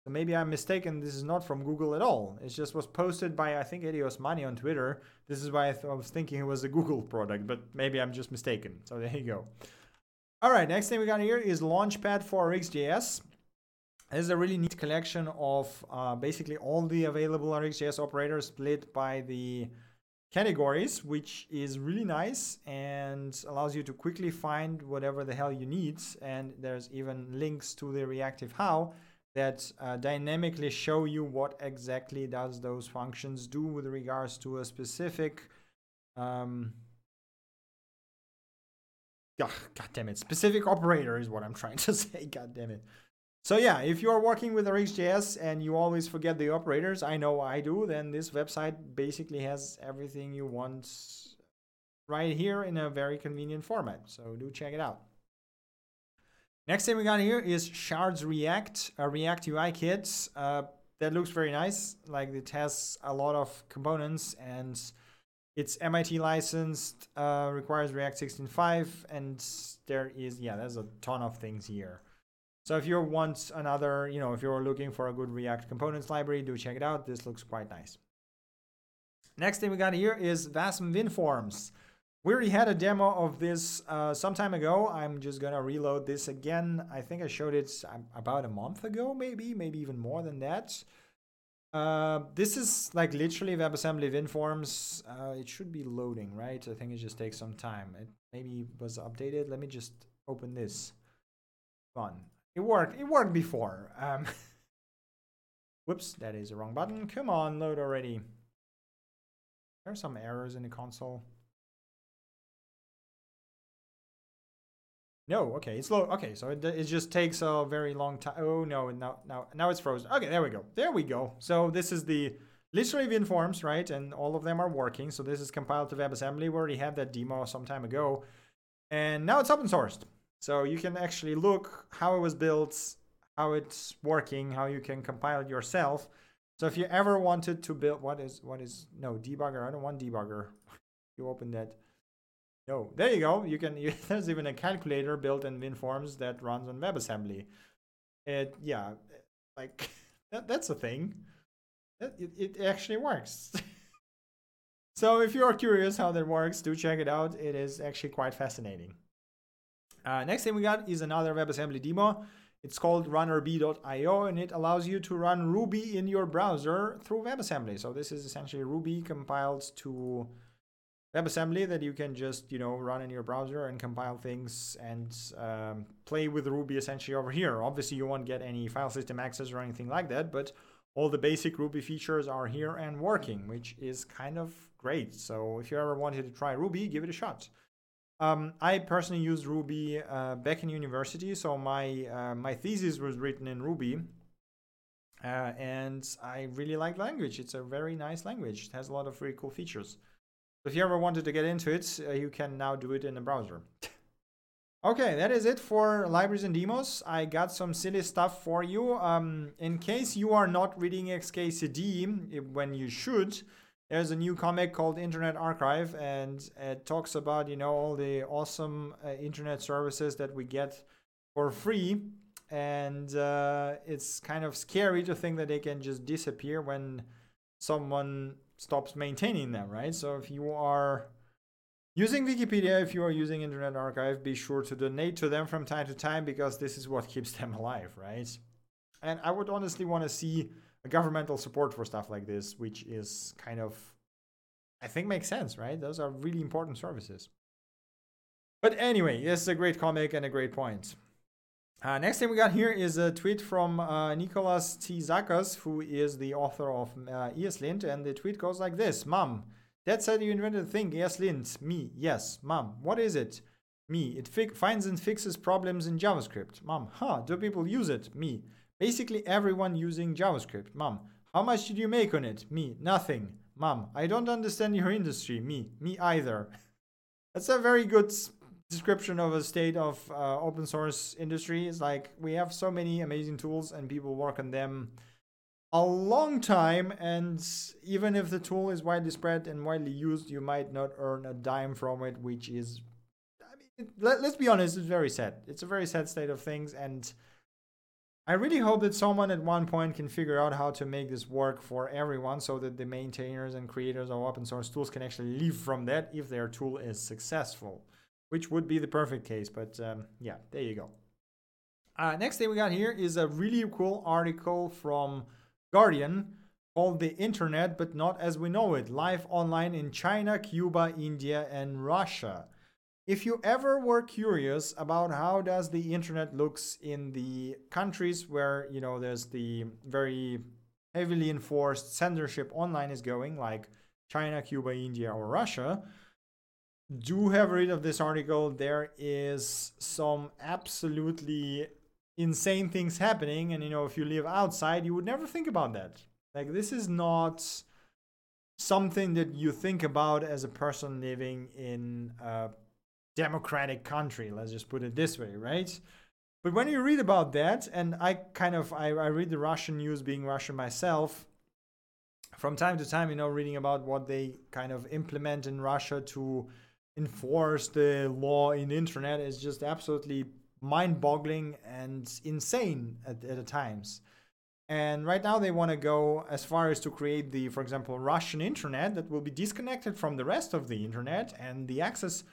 S1: So maybe I'm mistaken. This is not from Google at all. It just was posted by I think Addy Osmani on Twitter. This is why I, th- I was thinking it was a Google product, but maybe I'm just mistaken. So there you go. All right, next thing we got here is Launchpad for RxJS. This is a really neat collection of uh, basically all the available RxJS operators split by the categories, which is really nice and allows you to quickly find whatever the hell you need. And there's even links to the reactive how that uh, dynamically show you what exactly does those functions do with regards to a specific um, God, God damn it. Specific operator is what I'm trying to say. God damn it. So yeah, if you are working with RxJS and you always forget the operators, I know I do, then this website basically has everything you want right here in a very convenient format. So do check it out. Next thing we got here is Shards React, a React UI kit. Uh, that looks very nice. Like it has a lot of components and it's MIT licensed, uh, requires React 16.5, and there is, yeah, there's a ton of things here. So if you want another, you know, if you're looking for a good React components library, do check it out. This looks quite nice. Next thing we got here is Wasm WinForms. We already had a demo of this uh, some time ago. I'm just gonna reload this again. I think I showed it um, about a month ago, maybe, maybe even more than that. Uh, this is like literally WebAssembly WinForms. Uh, it should be loading, right? I think it just takes some time. It maybe was updated. Let me just open this. Fun. It worked. It worked before. Um, whoops, that is the wrong button. Come on, load already. There are some errors in the console. No, okay, it's low. Okay, so it, it just takes a very long time. Oh no, now now now it's frozen. Okay, there we go. There we go. So this is the literally WinForms, right? And all of them are working. So this is compiled to WebAssembly. We already had that demo some time ago, and now it's open sourced. So you can actually look how it was built, how it's working, how you can compile it yourself. So if you ever wanted to build, what is what is no debugger? I don't want debugger. you open that. No, there you go. You can. You, there's even a calculator built in WinForms that runs on WebAssembly. It yeah, like that, that's a thing. It, it actually works. so if you are curious how that works, do check it out. It is actually quite fascinating. Uh, next thing we got is another WebAssembly demo. It's called runrb.io and it allows you to run Ruby in your browser through WebAssembly. So this is essentially Ruby compiled to WebAssembly that you can just you know run in your browser and compile things and um, play with Ruby essentially over here. Obviously, you won't get any file system access or anything like that, but all the basic Ruby features are here and working, which is kind of great. So if you ever wanted to try Ruby, give it a shot. Um, I personally used Ruby uh, back in university, so my uh, my thesis was written in Ruby, uh, and I really like language. It's a very nice language. It has a lot of really cool features. If you ever wanted to get into it, uh, you can now do it in a browser. okay, that is it for libraries and demos. I got some silly stuff for you. Um, in case you are not reading XKCD when you should, there's a new comic called Internet Archive, and it talks about you know all the awesome uh, internet services that we get for free, and uh, it's kind of scary to think that they can just disappear when someone stops maintaining them, right? So if you are using Wikipedia, if you are using Internet Archive, be sure to donate to them from time to time because this is what keeps them alive, right? And I would honestly want to see a governmental support for stuff like this, which is kind of, I think, makes sense, right? Those are really important services. But anyway, this is a great comic and a great point. Uh, next thing we got here is a tweet from uh, Nicholas Zakas, who is the author of uh, ESLint, and the tweet goes like this: "Mom, Dad said you invented a thing, ESLint. Me, yes. Mom, what is it? Me, it finds and fixes problems in JavaScript. Mom, huh? Do people use it? Me, Basically everyone using JavaScript. Mom, how much did you make on it? Me, nothing. Mom, I don't understand your industry. Me, me either. That's a very good description of a state of uh, open source industry. is like we have so many amazing tools and people work on them a long time and even if the tool is widely spread and widely used you might not earn a dime from it which is I mean, let, let's be honest it's very sad it's a very sad state of things and I really hope that someone at one point can figure out how to make this work for everyone so that the maintainers and creators of open source tools can actually live from that if their tool is successful, which would be the perfect case. But um, yeah, there you go. Uh, next thing we got here is a really cool article from Guardian called The Internet, but not as we know it, live online in China, Cuba, India, and Russia if you ever were curious about how does the internet looks in the countries where you know there's the very heavily enforced censorship online is going like china cuba india or russia do have read of this article there is some absolutely insane things happening and you know if you live outside you would never think about that. Like this is not something that you think about as a person living in a democratic country let's just put it this way right? But when you read about that and i kind of I, I read the russian news being russian myself from time to time you know reading about what they kind of implement in russia to enforce the law in the internet is just absolutely mind-boggling and insane at, at times and right now they want to go as far as to create the for example russian internet that will be disconnected from the rest of the internet and the access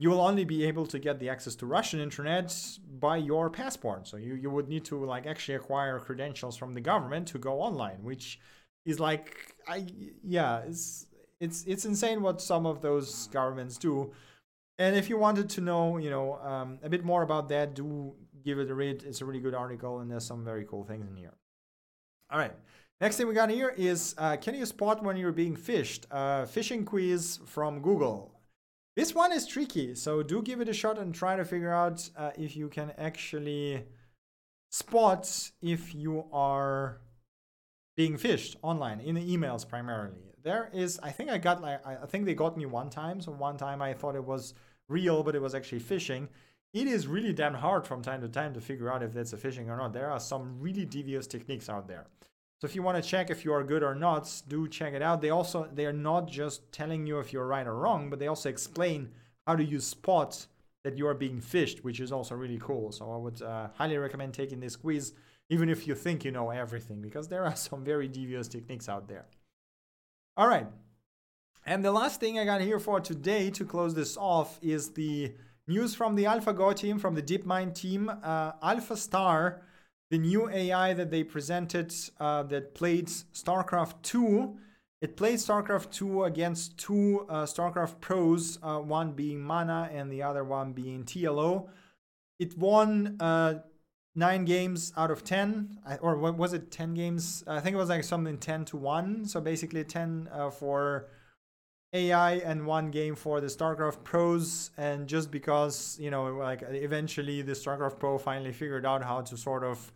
S1: you will only be able to get the access to Russian internet by your passport. So you, you would need to like actually acquire credentials from the government to go online, which is like I yeah, it's it's it's insane what some of those governments do. And if you wanted to know, you know, um, a bit more about that, do give it a read. It's a really good article, and there's some very cool things in here. All right. Next thing we got here is uh, can you spot when you're being phished? Uh, phishing quiz from Google. This one is tricky, so do give it a shot and try to figure out uh, if you can actually spot if you are being phished online in the emails primarily. There is, I think I got like, I think they got me one time. So one time I thought it was real, but it was actually phishing. It is really damn hard from time to time to figure out if that's a phishing or not. There are some really devious techniques out there. So if you want to check if you are good or not, do check it out. They also they are not just telling you if you're right or wrong, but they also explain how do you spot that you are being fished, which is also really cool. So I would uh, highly recommend taking this quiz, even if you think you know everything, because there are some very devious techniques out there. All right. And the last thing I got here for today to close this off is the news from the AlphaGo team, from the DeepMind team. Uh, AlphaStar the new AI that they presented uh, that played StarCraft 2. It played StarCraft 2 against two uh, StarCraft pros, uh, one being Mana and the other one being TLO. It won uh, nine games out of 10, or what was it 10 games? I think it was like something 10 to 1. So basically 10 uh, for AI and one game for the StarCraft pros. And just because, you know, like eventually the StarCraft pro finally figured out how to sort of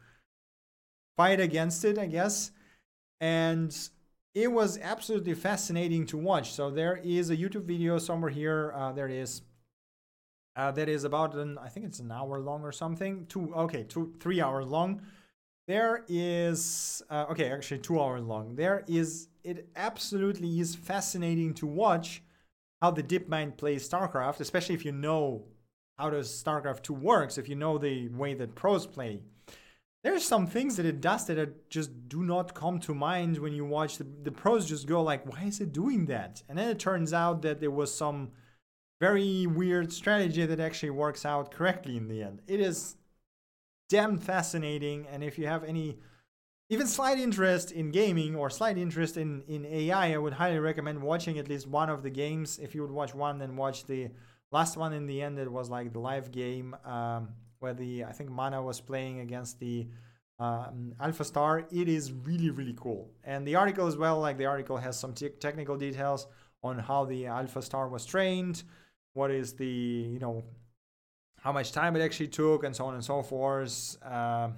S1: fight against it, I guess. And it was absolutely fascinating to watch. So there is a YouTube video somewhere here. Uh, there it is. Uh, that is about an I think it's an hour long or something. Two okay, two three hours long. There is uh, okay, actually two hours long. There is it absolutely is fascinating to watch how the DeepMind plays StarCraft, especially if you know how does StarCraft 2 works, if you know the way that pros play there's some things that it does that just do not come to mind when you watch the, the pros just go like why is it doing that and then it turns out that there was some very weird strategy that actually works out correctly in the end it is damn fascinating and if you have any even slight interest in gaming or slight interest in in ai i would highly recommend watching at least one of the games if you would watch one then watch the last one in the end it was like the live game um, where the I think Mana was playing against the um, AlphaStar. It is really really cool, and the article as well. Like the article has some te- technical details on how the Alpha Star was trained, what is the you know how much time it actually took, and so on and so forth. Uh,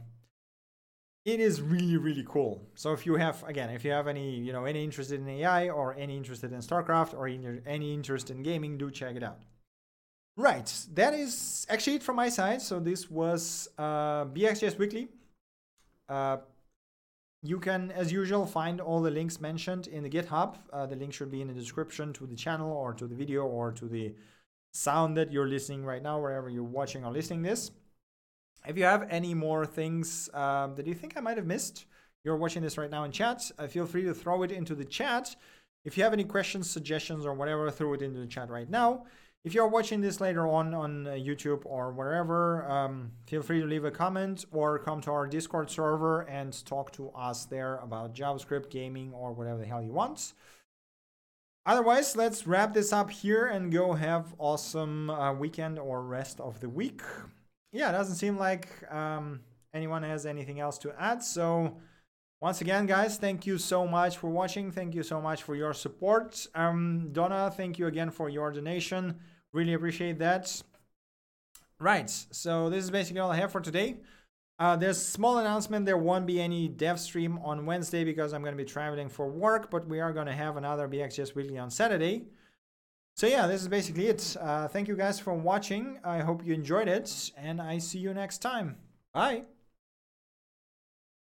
S1: it is really really cool so if you have again if you have any you know any interest in ai or any interested in starcraft or any interest in gaming do check it out Right, that is actually it from my side. So this was uh, BXJS Weekly. Uh, you can, as usual, find all the links mentioned in the GitHub. Uh, the link should be in the description to the channel or to the video or to the sound that you're listening right now, wherever you're watching or listening this. If you have any more things um, that you think I might have missed, you're watching this right now in chat, uh, feel free to throw it into the chat. If you have any questions, suggestions, or whatever, throw it into the chat right now. If you're watching this later on on uh, YouTube or wherever, um, feel free to leave a comment or come to our Discord server and talk to us there about JavaScript, gaming, or whatever the hell you want. Otherwise, let's wrap this up here and go have awesome uh, weekend or rest of the week. Yeah, it doesn't seem like um, anyone has anything else to add. So once again, guys, thank you so much for watching. Thank you so much for your support. Um, Donna, thank you again for your donation. Really appreciate that. Right, so this is basically all I have for today. Uh, there's a small announcement. There won't be any dev stream on Wednesday because I'm going to be traveling for work, but we are going to have another BXJS Weekly on Saturday. So yeah, this is basically it. Uh, thank you guys for watching. I hope you enjoyed it, and I see you next time. Bye.